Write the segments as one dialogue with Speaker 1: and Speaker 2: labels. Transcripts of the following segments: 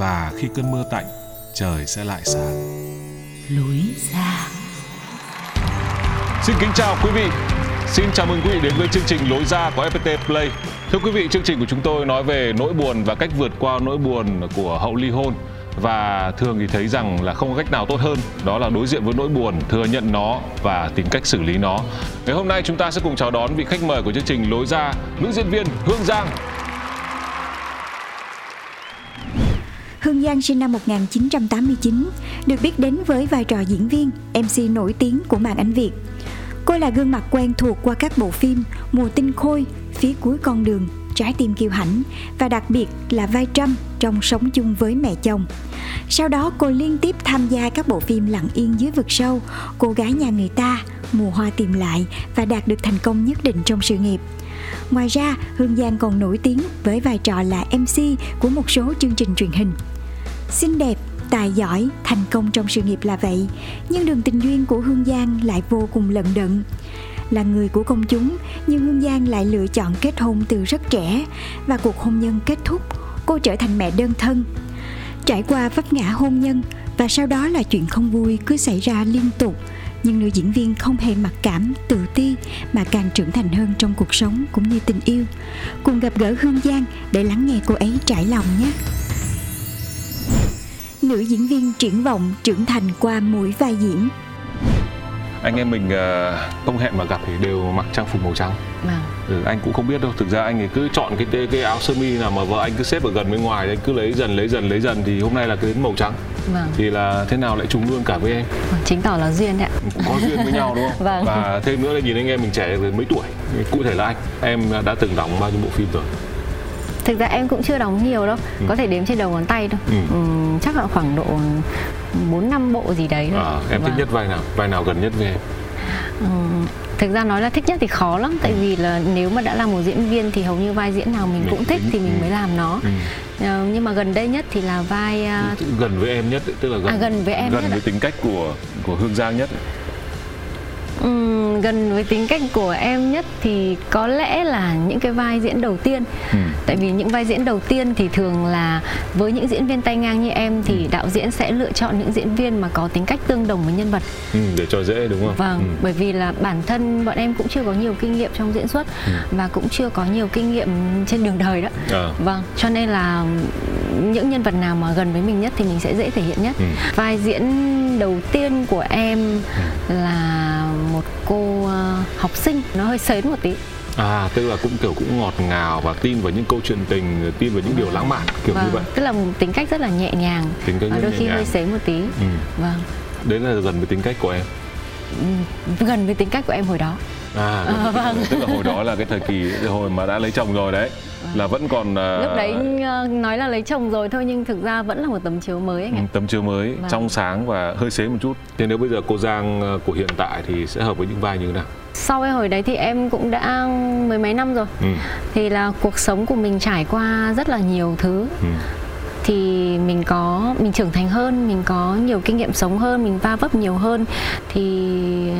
Speaker 1: và khi cơn mưa tạnh, trời sẽ lại sáng.
Speaker 2: lối ra
Speaker 1: Xin kính chào quý vị. Xin chào mừng quý vị đến với chương trình Lối ra của FPT Play. Thưa quý vị, chương trình của chúng tôi nói về nỗi buồn và cách vượt qua nỗi buồn của hậu ly hôn và thường thì thấy rằng là không có cách nào tốt hơn đó là đối diện với nỗi buồn thừa nhận nó và tìm cách xử lý nó ngày hôm nay chúng ta sẽ cùng chào đón vị khách mời của chương trình lối ra nữ diễn viên hương giang
Speaker 3: Hương Giang sinh năm 1989, được biết đến với vai trò diễn viên, MC nổi tiếng của màn ảnh Việt. Cô là gương mặt quen thuộc qua các bộ phim Mùa tinh khôi, Phía cuối con đường, Trái tim kiêu hãnh và đặc biệt là vai Trâm trong Sống chung với mẹ chồng. Sau đó cô liên tiếp tham gia các bộ phim Lặng yên dưới vực sâu, Cô gái nhà người ta, Mùa hoa tìm lại và đạt được thành công nhất định trong sự nghiệp. Ngoài ra, Hương Giang còn nổi tiếng với vai trò là MC của một số chương trình truyền hình. Xinh đẹp, tài giỏi, thành công trong sự nghiệp là vậy, nhưng đường tình duyên của Hương Giang lại vô cùng lận đận. Là người của công chúng, nhưng Hương Giang lại lựa chọn kết hôn từ rất trẻ và cuộc hôn nhân kết thúc, cô trở thành mẹ đơn thân. Trải qua vấp ngã hôn nhân và sau đó là chuyện không vui cứ xảy ra liên tục, nhưng nữ diễn viên không hề mặc cảm, tự ti mà càng trưởng thành hơn trong cuộc sống cũng như tình yêu. Cùng gặp gỡ Hương Giang để lắng nghe cô ấy trải lòng nhé. Nữ diễn viên triển vọng trưởng thành qua mỗi vai diễn
Speaker 1: anh em mình ờ, không hẹn mà gặp thì đều mặc trang phục màu trắng
Speaker 4: Vâng.
Speaker 1: ừ, anh cũng không biết đâu thực ra anh ấy cứ chọn cái cái, áo sơ mi nào mà vợ anh cứ xếp ở gần bên ngoài anh cứ lấy dần lấy dần lấy dần thì hôm nay là cái đến màu trắng
Speaker 4: Vâng.
Speaker 1: thì là thế nào lại trùng luôn cả với em
Speaker 4: Chứng tỏ là duyên đấy ạ.
Speaker 1: cũng có duyên với nhau đúng không?
Speaker 4: Vâng.
Speaker 1: Và thêm nữa là nhìn anh em mình trẻ đến mấy tuổi. Cụ thể là anh, em đã từng đóng bao nhiêu bộ phim rồi?
Speaker 4: Thực ra em cũng chưa đóng nhiều đâu,
Speaker 1: Ừ.
Speaker 4: có thể đếm trên đầu ngón tay thôi.
Speaker 1: Ừ.
Speaker 4: Ừm, chắc là khoảng độ 4 năm bộ gì đấy thôi.
Speaker 1: À, em thích
Speaker 4: Vâng.
Speaker 1: nhất vai nào? Vai nào gần nhất với em?
Speaker 4: Ừm, thực ra nói là thích nhất thì khó lắm tại vì là nếu mà đã là một diễn viên thì hầu như vai diễn nào mình
Speaker 1: Mình
Speaker 4: cũng thích thì mình
Speaker 1: Ừ.
Speaker 4: mới làm nó.
Speaker 1: Ừ.
Speaker 4: Ờ, nhưng mà gần đây nhất thì là vai à,
Speaker 1: Gần với em nhất, tức là gần
Speaker 4: À, gần với em
Speaker 1: gần
Speaker 4: nhất
Speaker 1: với
Speaker 4: ạ.
Speaker 1: tính cách của của Hương Giang nhất.
Speaker 4: Ừm, gần với tính cách của em nhất thì có lẽ là những cái vai diễn đầu tiên.
Speaker 1: Ừ.
Speaker 4: Tại vì những vai diễn đầu tiên thì thường là với những diễn viên tay ngang như em thì đạo diễn sẽ lựa chọn những diễn viên mà có tính cách tương đồng với nhân vật.
Speaker 1: Ừ, để cho dễ đúng không?
Speaker 4: Vâng,
Speaker 1: Ừ.
Speaker 4: bởi vì là bản thân bọn em cũng chưa có nhiều kinh nghiệm trong diễn xuất
Speaker 1: Ừ.
Speaker 4: và cũng chưa có nhiều kinh nghiệm trên đường đời đó.
Speaker 1: À.
Speaker 4: Vâng, cho nên là những nhân vật nào mà gần với mình nhất thì mình sẽ dễ thể hiện nhất.
Speaker 1: Ừ.
Speaker 4: Vai diễn đầu tiên của em là một cô ờ, học sinh, nó hơi sến một tí.
Speaker 1: À, tức là cũng kiểu cũng ngọt ngào và tin vào những câu chuyện tình, tin vào những điều lãng mạn kiểu
Speaker 4: vâng,
Speaker 1: như vậy.
Speaker 4: tức là một tính cách rất là nhẹ nhàng,
Speaker 1: Tính cách
Speaker 4: và đôi
Speaker 1: nhẹ
Speaker 4: khi
Speaker 1: nhàng.
Speaker 4: hơi sến một tí.
Speaker 1: Ừ.
Speaker 4: Vâng,
Speaker 1: Đấy là gần với tính cách của em.
Speaker 4: gần với tính cách của em hồi đó.
Speaker 1: À, tính cách- tức là hồi đó là cái thời kỳ hồi mà đã lấy chồng rồi đấy. Là vẫn còn à,
Speaker 4: Lúc đấy ờ, nói là lấy chồng rồi thôi nhưng thực ra vẫn là một tấm chiếu mới anh ạ.
Speaker 1: Ừ, tấm chiếu mới
Speaker 4: Vâng.
Speaker 1: trong sáng và hơi xế một chút thế nếu bây giờ cô Giang ờ, của hiện tại thì sẽ hợp với những vai như thế nào
Speaker 4: Sau cái hồi đấy thì em cũng đã mười mấy năm rồi.
Speaker 1: ừ.
Speaker 4: Thì là cuộc sống của mình trải qua rất là nhiều thứ
Speaker 1: Ừ.
Speaker 4: thì mình có mình trưởng thành hơn mình có nhiều kinh nghiệm sống hơn mình va vấp nhiều hơn. Thì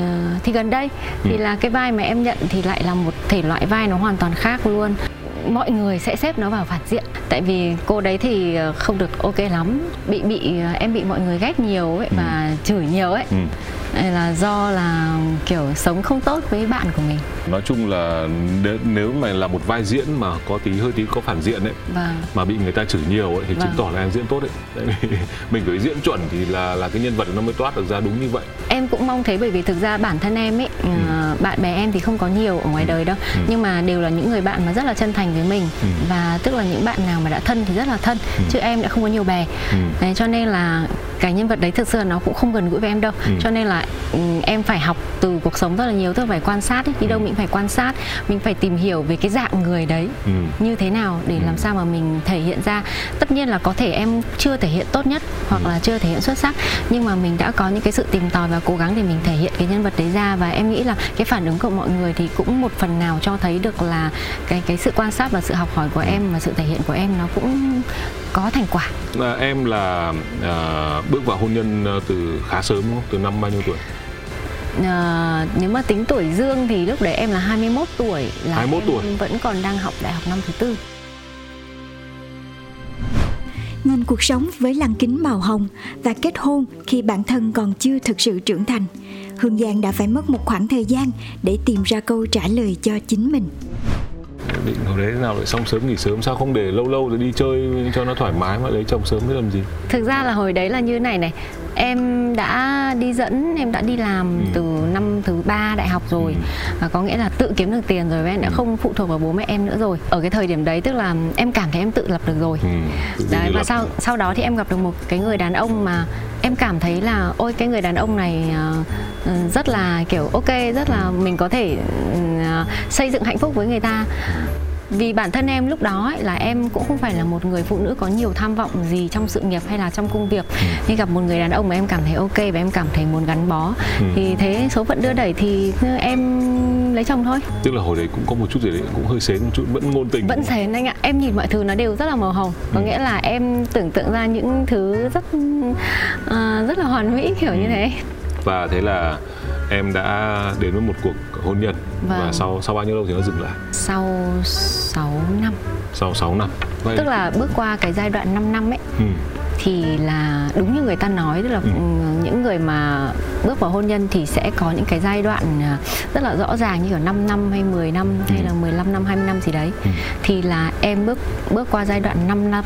Speaker 4: ờ, thì gần đây thì
Speaker 1: Ừ.
Speaker 4: là cái vai mà em nhận thì lại là một thể loại vai nó hoàn toàn khác luôn. Mọi người sẽ xếp nó vào phản diện. Tại vì cô đấy thì ờ, không được ok lắm. Bị bị ờ, em bị mọi người ghét nhiều ấy và chửi nhiều ấy.
Speaker 1: Ừ.
Speaker 4: hay là do là kiểu sống không tốt với bạn của mình.
Speaker 1: Nói chung là nếu, nếu mà là một vai diễn mà có tí hơi tí có phản diện ấy
Speaker 4: vâng.
Speaker 1: mà bị người ta chửi nhiều ấy thì chứng
Speaker 4: Vâng.
Speaker 1: tỏ là em diễn tốt tại vì mình phải diễn chuẩn thì là là cái nhân vật nó mới toát được ra đúng như vậy.
Speaker 4: Em cũng mong thế bởi vì thực ra bản thân em ấy ờ, bạn bè em thì không có nhiều ở ngoài đời đâu. Nhưng mà đều là những người bạn mà rất là chân thành với mình. Và tức là những bạn nào mà đã thân thì rất là thân chứ em đã không có nhiều bè. Đấy cho nên là cái nhân vật đấy thực sự là nó cũng không gần gũi với em đâu. Cho nên là ừ, em phải học từ cuộc sống rất là nhiều tức là phải quan sát ấy. đi đâu mình phải quan sát mình phải tìm hiểu về cái dạng người đấy
Speaker 1: Ừ.
Speaker 4: như thế nào để làm sao mà mình thể hiện ra. Tất nhiên là có thể em chưa thể hiện tốt nhất hoặc là chưa thể hiện xuất sắc nhưng mà mình đã có những cái sự tìm tòi và cố gắng để mình thể hiện cái nhân vật đấy ra. Và em nghĩ là cái phản ứng của mọi người thì cũng một phần nào cho thấy được là cái cái sự quan sát và sự học hỏi của em và sự thể hiện của em nó cũng có thành quả.
Speaker 1: À, em là à, bước vào hôn nhân à, từ khá sớm đúng không? Từ năm bao nhiêu tuổi?
Speaker 4: Ờ, nếu mà tính tuổi dương thì lúc đấy em là 21 tuổi là
Speaker 1: 21
Speaker 4: em
Speaker 1: tuổi.
Speaker 4: vẫn còn đang học đại học năm thứ tư.
Speaker 3: Nhìn cuộc sống với lăng kính màu hồng và kết hôn khi bản thân còn chưa thực sự trưởng thành hương giang đã phải mất một khoảng thời gian để tìm ra câu trả lời cho chính mình
Speaker 1: định hồi đấy thế nào, lại xong sớm nghỉ sớm, sao không để lâu lâu rồi đi chơi cho nó thoải mái mà lấy chồng sớm mới làm gì?
Speaker 4: Thực ra là hồi đấy là như này này em đã đi dẫn em đã đi làm
Speaker 1: Ừ.
Speaker 4: từ năm thứ ba đại học rồi và có nghĩa là tự kiếm được tiền rồi và em đã
Speaker 1: Ừ.
Speaker 4: không phụ thuộc vào bố mẹ em nữa rồi ở cái thời điểm đấy tức là em cảm thấy em tự lập được rồi
Speaker 1: ừ.
Speaker 4: đấy và sau sau đó thì em gặp được một cái người đàn ông mà em cảm thấy là ôi cái người đàn ông này ừ, rất là kiểu ok rất là mình có thể ừ, xây dựng hạnh phúc với người ta vì bản thân em lúc đó ấy, là em cũng không phải là một người phụ nữ có nhiều tham vọng gì trong sự nghiệp hay là trong công việc. Nên gặp một người đàn ông mà em cảm thấy ok và em cảm thấy muốn gắn bó thì thế số phận đưa đẩy thì em lấy chồng thôi.
Speaker 1: Tức là hồi đấy cũng có một chút gì đấy cũng hơi xến một chút vẫn ngôn tình.
Speaker 4: Vẫn xến anh ạ. Em nhìn mọi thứ nó đều rất là màu hồng. Có nghĩa là em tưởng tượng ra những thứ rất ờ, rất là hoàn mỹ kiểu như thế.
Speaker 1: Và thế là em đã đến với một cuộc hôn nhân. Và
Speaker 4: Vâng.
Speaker 1: sau sau bao nhiêu lâu thì nó dừng lại
Speaker 4: sau 6 năm
Speaker 1: sau 6 năm vậy
Speaker 4: tức là bước qua cái giai đoạn 5 năm ấy
Speaker 1: ừ.
Speaker 4: thì là đúng như người ta nói tức là
Speaker 1: Ừ.
Speaker 4: ừm, những người mà bước vào hôn nhân thì sẽ có những cái giai đoạn à, rất là rõ ràng như ở 5 năm hay 10 năm hay
Speaker 1: Ừ.
Speaker 4: là 15 năm 20 năm gì đấy
Speaker 1: Ừ.
Speaker 4: thì là em bước bước qua giai đoạn 5 năm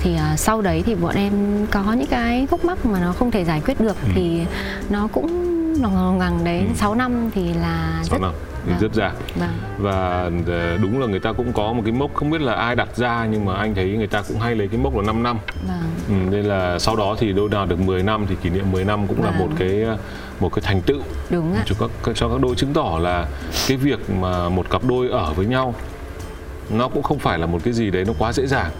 Speaker 4: thì à, sau đấy thì bọn em có những cái khúc mắc mà nó không thể giải quyết được
Speaker 1: Ừ.
Speaker 4: thì nó cũng ngằng ngằng đấy
Speaker 1: Ừ.
Speaker 4: 6 năm thì là
Speaker 1: 6 năm thì
Speaker 4: Vâng.
Speaker 1: rất ra
Speaker 4: vâng.
Speaker 1: Và ờ, đúng là người ta cũng có một cái mốc không biết là ai đặt ra nhưng mà anh thấy người ta cũng hay lấy cái mốc là 5 năm.
Speaker 4: Vâng.
Speaker 1: Ừ, nên là sau đó thì đôi nào được 10 năm thì kỷ niệm 10 năm cũng là
Speaker 4: Vâng.
Speaker 1: một cái ờ, một cái thành tựu
Speaker 4: đúng ạ.
Speaker 1: cho các cho các đôi chứng tỏ là cái việc mà một cặp đôi ở với nhau nó cũng không phải là một cái gì đấy nó quá dễ dàng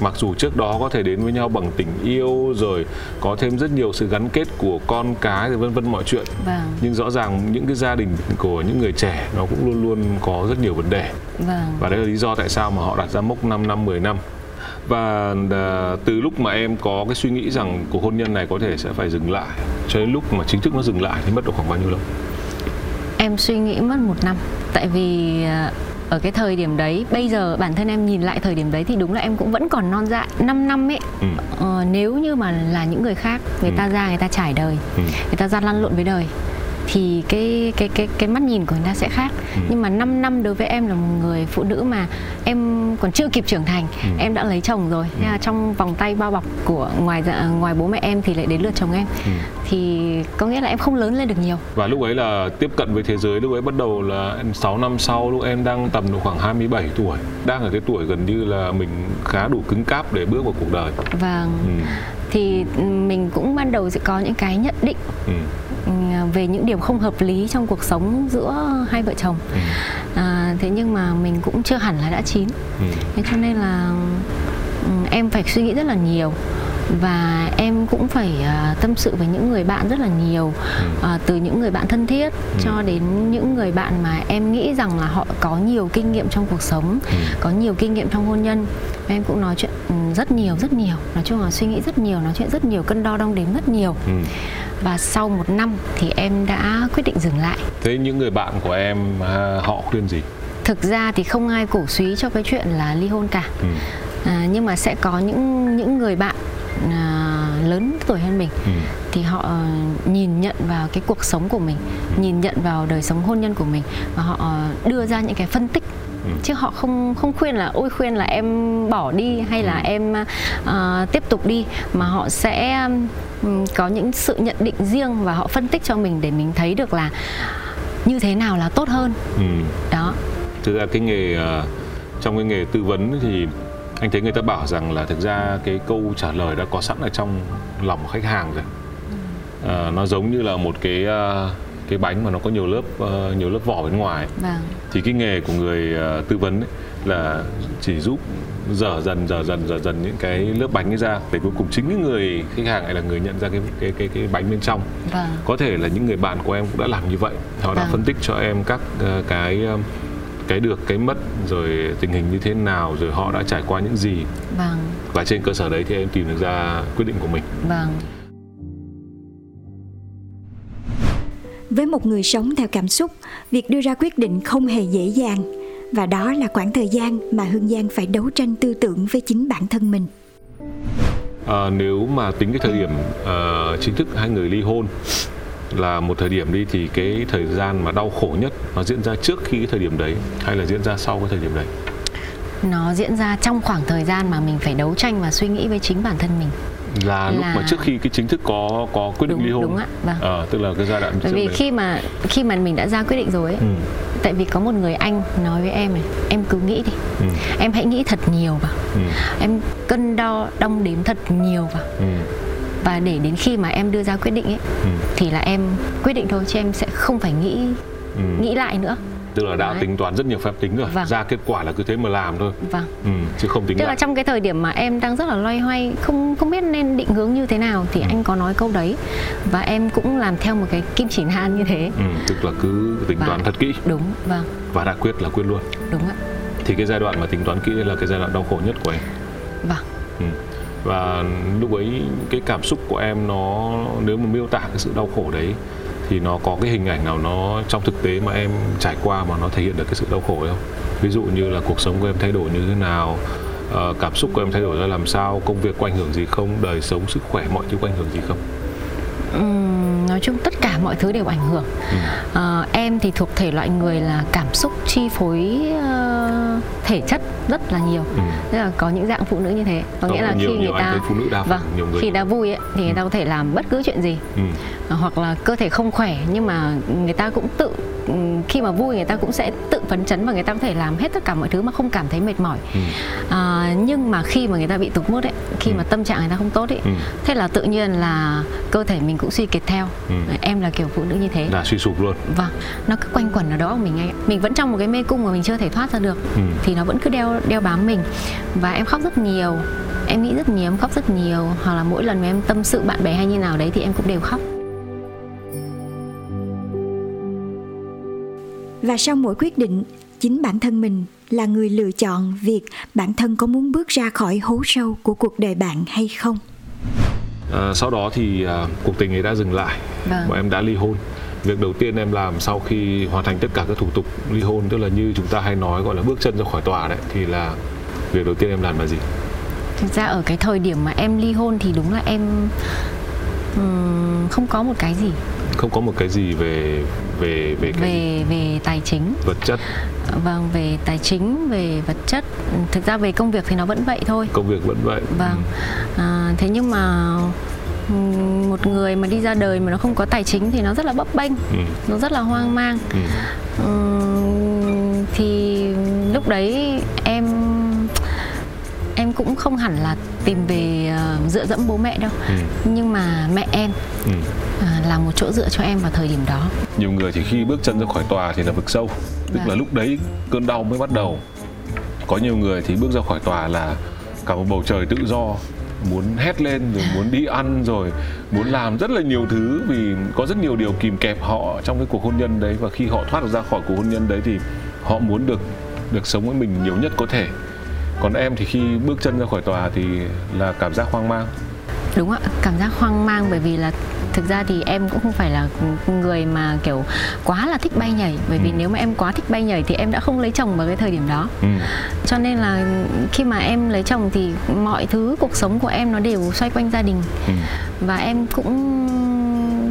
Speaker 1: mặc dù trước đó có thể đến với nhau bằng tình yêu rồi có thêm rất nhiều sự gắn kết của con cái rồi vân vân mọi chuyện.
Speaker 4: Vâng.
Speaker 1: Nhưng rõ ràng những cái gia đình của những người trẻ nó cũng luôn luôn có rất nhiều vấn đề.
Speaker 4: Vâng.
Speaker 1: Và đấy là lý do tại sao mà họ đặt ra mốc 5 năm 10 năm. Và à, từ lúc mà em có cái suy nghĩ rằng cuộc hôn nhân này có thể sẽ phải dừng lại cho đến lúc mà chính thức nó dừng lại thì mất được khoảng bao nhiêu lâu?
Speaker 4: Em suy nghĩ mất một năm. Tại vì ờ, ở cái thời điểm đấy Bây giờ bản thân em nhìn lại thời điểm đấy Thì đúng là em cũng vẫn còn non dại 5 năm ấy
Speaker 1: Ừ.
Speaker 4: ờ, Nếu như mà là những người khác Người ta ra người ta trải đời
Speaker 1: Ừ.
Speaker 4: Người ta ra lăn lộn với đời thì cái cái cái cái mắt nhìn của người ta sẽ khác
Speaker 1: Ừ.
Speaker 4: nhưng mà 5 năm đối với em là một người phụ nữ mà em còn chưa kịp trưởng thành
Speaker 1: Ừ.
Speaker 4: em đã lấy chồng rồi là trong vòng tay bao bọc của ngoài dạ- ngoài bố mẹ em thì lại đến lượt chồng em
Speaker 1: Ừ.
Speaker 4: thì có nghĩa là em không lớn lên được nhiều
Speaker 1: và lúc ấy là tiếp cận với thế giới lúc ấy bắt đầu là em 6 năm sau lúc em đang tầm độ khoảng 27 tuổi đang ở cái tuổi gần như là mình khá đủ cứng cáp để bước vào cuộc đời
Speaker 4: và
Speaker 1: ừ.
Speaker 4: thì mình cũng ban đầu sẽ có những cái nhận định
Speaker 1: Ừ.
Speaker 4: ừ, về những điểm không hợp lý trong cuộc sống giữa hai vợ chồng.
Speaker 1: Ừ.
Speaker 4: à, thế nhưng mà mình cũng chưa hẳn là đã chín.
Speaker 1: Ừ.
Speaker 4: thế cho nên là ừ, em phải suy nghĩ rất là nhiều và em cũng phải à, tâm sự với những người bạn rất là nhiều à, từ những người bạn thân thiết cho đến những người bạn mà em nghĩ rằng là họ có nhiều kinh nghiệm trong cuộc sống có nhiều kinh nghiệm trong hôn nhân. Em cũng nói chuyện ừ, rất nhiều rất nhiều. Nói chung là suy nghĩ rất nhiều nói chuyện rất nhiều cân đo đong đếm rất nhiều.
Speaker 1: Ừ.
Speaker 4: và sau một năm thì em đã quyết định dừng lại.
Speaker 1: Thế những người bạn của em à, họ khuyên gì?
Speaker 4: Thực ra thì không ai cổ suý cho cái chuyện là ly hôn cả.
Speaker 1: Ừ.
Speaker 4: à, nhưng mà sẽ có những những người bạn à, lớn tuổi hơn mình
Speaker 1: Ừ.
Speaker 4: thì họ ờ, nhìn nhận vào cái cuộc sống của mình nhìn nhận vào đời sống hôn nhân của mình và họ ờ, đưa ra những cái phân tích
Speaker 1: Ừ.
Speaker 4: chứ họ không không khuyên là ôi khuyên là em bỏ đi hay là
Speaker 1: Ừ.
Speaker 4: em ờ, tiếp tục đi mà họ sẽ ừm, có những sự nhận định riêng và họ phân tích cho mình để mình thấy được là như thế nào là tốt hơn
Speaker 1: Ừ.
Speaker 4: đó
Speaker 1: thực ra cái nghề ờ, trong cái nghề tư vấn thì anh thấy người ta bảo rằng là thực ra cái câu trả lời đã có sẵn ở trong lòng của khách hàng rồi. Ờ, nó giống như là một cái ờ, cái bánh mà nó có nhiều lớp ờ, nhiều lớp vỏ bên ngoài.
Speaker 4: Vâng.
Speaker 1: Thì cái nghề của người tư vấn ấy là chỉ giúp dở dần dở dần dở dần những cái lớp bánh ấy ra để cuối cùng chính cái người khách hàng lại là người nhận ra cái cái cái cái bánh bên trong.
Speaker 4: Vâng.
Speaker 1: Có thể là những người bạn của em cũng đã làm như vậy. Họ đã
Speaker 4: Vâng.
Speaker 1: phân tích cho em các cái cái được cái mất rồi tình hình như thế nào rồi họ đã trải qua những gì?
Speaker 4: Vâng.
Speaker 1: Và trên cơ sở đấy thì em tìm được ra quyết định của mình.
Speaker 4: Vâng.
Speaker 3: Với một người sống theo cảm xúc, việc đưa ra quyết định không hề dễ dàng. Và đó là khoảng thời gian mà Hương Giang phải đấu tranh tư tưởng với chính bản thân mình.
Speaker 1: Ờ, nếu mà tính cái thời điểm ờ, chính thức hai người ly hôn là một thời điểm đi thì cái thời gian mà đau khổ nhất nó diễn ra trước khi cái thời điểm đấy hay là diễn ra sau cái thời điểm đấy?
Speaker 4: Nó diễn ra trong khoảng thời gian mà mình phải đấu tranh và suy nghĩ với chính bản thân mình.
Speaker 1: Là, lúc
Speaker 4: Là-
Speaker 1: mà trước khi cái chính thức có có quyết định
Speaker 4: Đúng-
Speaker 1: ly hôn.
Speaker 4: đúng ạ, vâng.
Speaker 1: Ờ, tức là cái giai đoạn
Speaker 4: bởi vì
Speaker 1: đấy.
Speaker 4: khi mà khi mà mình đã ra quyết định rồi ấy
Speaker 1: ừ,
Speaker 4: tại vì có một người anh nói với em này em cứ nghĩ đi
Speaker 1: ừ,
Speaker 4: em hãy nghĩ thật nhiều vào.
Speaker 1: Ừ,
Speaker 4: em cân đo đong đếm thật nhiều vào.
Speaker 1: Ừ,
Speaker 4: và để đến khi mà em đưa ra quyết định ấy
Speaker 1: ừ,
Speaker 4: thì là em quyết định thôi chứ em sẽ không phải nghĩ
Speaker 1: ừ.
Speaker 4: nghĩ lại nữa.
Speaker 1: Tức là đã
Speaker 4: Đấy.
Speaker 1: tính toán rất nhiều phép tính rồi
Speaker 4: Vâng.
Speaker 1: ra kết quả là cứ thế mà làm thôi.
Speaker 4: Vâng.
Speaker 1: Ừ, chứ không tính
Speaker 4: tức là
Speaker 1: lại.
Speaker 4: trong cái thời điểm mà em đang rất là loay hoay không không biết nên định hướng như thế nào thì anh có nói câu đấy. Và em cũng làm theo một cái kim chỉ nam như thế.
Speaker 1: Ừ, tức là cứ tính
Speaker 4: Và-
Speaker 1: toán thật kỹ.
Speaker 4: Đúng vâng.
Speaker 1: Và đã quyết là quyết luôn.
Speaker 4: Đúng ạ.
Speaker 1: Thì cái giai đoạn mà tính toán kỹ là cái giai đoạn đau khổ nhất của em.
Speaker 4: Vâng.
Speaker 1: Ừ và lúc ấy cái cảm xúc của em nó, nếu mà miêu tả cái sự đau khổ đấy, thì nó có cái hình ảnh nào nó, trong thực tế mà em trải qua mà nó thể hiện được cái sự đau khổ ấy không? Ví dụ như là cuộc sống của em thay đổi như thế nào ờ, cảm xúc của em thay đổi ra làm sao, công việc có ảnh hưởng gì không, đời sống, sức khỏe mọi thứ có ảnh hưởng gì không?
Speaker 4: Uhm nói chung tất cả mọi thứ đều ảnh hưởng
Speaker 1: ừ.
Speaker 4: Ờ, em thì thuộc thể loại người là cảm xúc chi phối ờ, thể chất rất là nhiều
Speaker 1: Ừ.
Speaker 4: tức là có những dạng phụ nữ như thế có
Speaker 1: Có
Speaker 4: nghĩa là
Speaker 1: nhiều-
Speaker 4: khi
Speaker 1: nhiều
Speaker 4: người ta
Speaker 1: phụ nữ đa
Speaker 4: vâng
Speaker 1: nhiều người
Speaker 4: khi đã vui ấy, thì người ta có thể làm bất cứ chuyện gì
Speaker 1: Ừ.
Speaker 4: Ờ, hoặc là cơ thể không khỏe nhưng mà người ta cũng tự khi mà vui người ta cũng sẽ tự phấn chấn và người ta có thể làm hết tất cả mọi thứ mà không cảm thấy mệt mỏi
Speaker 1: Ừ.
Speaker 4: à, nhưng mà khi mà người ta bị tụt mood ấy khi
Speaker 1: Ừ.
Speaker 4: mà tâm trạng người ta không tốt ấy
Speaker 1: Ừ.
Speaker 4: thế là tự nhiên là cơ thể mình cũng suy kiệt theo
Speaker 1: Ừ.
Speaker 4: em là kiểu phụ nữ như thế
Speaker 1: là suy sụp luôn
Speaker 4: vâng nó cứ quanh quẩn ở đó của mình ạ mình vẫn trong một cái mê cung mà mình chưa thể thoát ra được
Speaker 1: Ừ.
Speaker 4: thì nó vẫn cứ đeo đeo bám mình và em khóc rất nhiều em nghĩ rất nhiều em khóc rất nhiều hoặc là mỗi lần mà em tâm sự bạn bè hay như nào đấy thì em cũng đều khóc
Speaker 3: Và sau mỗi quyết định, chính bản thân mình là người lựa chọn việc bản thân có muốn bước ra khỏi hố sâu của cuộc đời bạn hay không.
Speaker 1: À, sau đó thì à, cuộc tình ấy đã dừng lại
Speaker 4: Vâng.
Speaker 1: và em đã ly hôn việc đầu tiên em làm sau khi hoàn thành tất cả các thủ tục ly hôn tức là như chúng ta hay nói gọi là bước chân ra khỏi tòa đấy thì là việc đầu tiên em làm là gì
Speaker 4: thực ra ở cái thời điểm mà em ly hôn thì đúng là em ừm, không có một cái gì
Speaker 1: không có một cái gì về về về cái
Speaker 4: về về tài chính.
Speaker 1: vật chất.
Speaker 4: Vâng về tài chính về vật chất. Thực ra về công việc thì nó vẫn vậy thôi.
Speaker 1: Công việc vẫn vậy.
Speaker 4: Vâng. À, thế nhưng mà một người mà đi ra đời mà nó không có tài chính thì nó rất là bấp bênh
Speaker 1: ừ.
Speaker 4: nó rất là hoang mang.
Speaker 1: Ừ.
Speaker 4: Ừm, thì lúc đấy em em cũng không hẳn là tìm về ờ, dựa dẫm bố mẹ đâu.
Speaker 1: Ừ.
Speaker 4: nhưng mà mẹ em
Speaker 1: Ừ.
Speaker 4: à, là một chỗ dựa cho em vào thời điểm đó.
Speaker 1: Nhiều người thì khi bước chân ra khỏi tòa thì là vực sâu tức
Speaker 4: Vâng.
Speaker 1: là lúc đấy cơn đau mới bắt đầu. Có nhiều người thì bước ra khỏi tòa là cả một bầu trời tự do muốn hét lên rồi muốn đi ăn rồi muốn làm rất là nhiều thứ vì có rất nhiều điều kìm kẹp họ trong cái cuộc hôn nhân đấy và khi họ thoát được ra khỏi cuộc hôn nhân đấy thì họ muốn được được sống với mình nhiều nhất có thể. Còn em thì khi bước chân ra khỏi tòa thì là cảm giác hoang mang
Speaker 4: đúng ạ cảm giác hoang mang bởi vì là thực ra thì em cũng không phải là người mà kiểu quá là thích bay nhảy bởi vì
Speaker 1: Ừ.
Speaker 4: nếu mà em quá thích bay nhảy thì em đã không lấy chồng vào cái thời điểm đó
Speaker 1: ừ.
Speaker 4: cho nên là khi mà em lấy chồng thì mọi thứ cuộc sống của em nó đều xoay quanh gia đình
Speaker 1: Ừ.
Speaker 4: và em cũng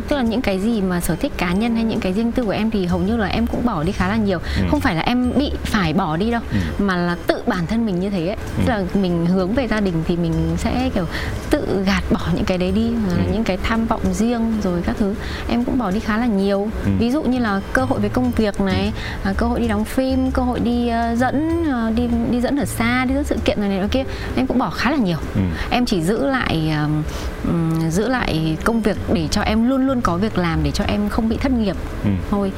Speaker 4: tức là những cái gì mà sở thích cá nhân hay những cái riêng tư của em thì hầu như là em cũng bỏ đi khá là nhiều
Speaker 1: Ừ.
Speaker 4: không phải là em bị phải bỏ đi đâu mà là tự bản thân mình như thế ấy tức là mình hướng về gia đình thì mình sẽ kiểu tự gạt bỏ những cái đấy đi
Speaker 1: Ừ.
Speaker 4: những cái tham vọng riêng rồi các thứ em cũng bỏ đi khá là nhiều
Speaker 1: Ừ.
Speaker 4: ví dụ như là cơ hội về công việc này à, cơ hội đi đóng phim cơ hội đi ờ, dẫn ờ, đi đi dẫn ở xa đi dẫn sự kiện này này kia em cũng bỏ khá là nhiều
Speaker 1: Ừ.
Speaker 4: em chỉ giữ lại ừm, giữ lại công việc để cho em luôn luôn có việc làm để cho em không bị thất nghiệp
Speaker 1: Ừ.
Speaker 4: thôi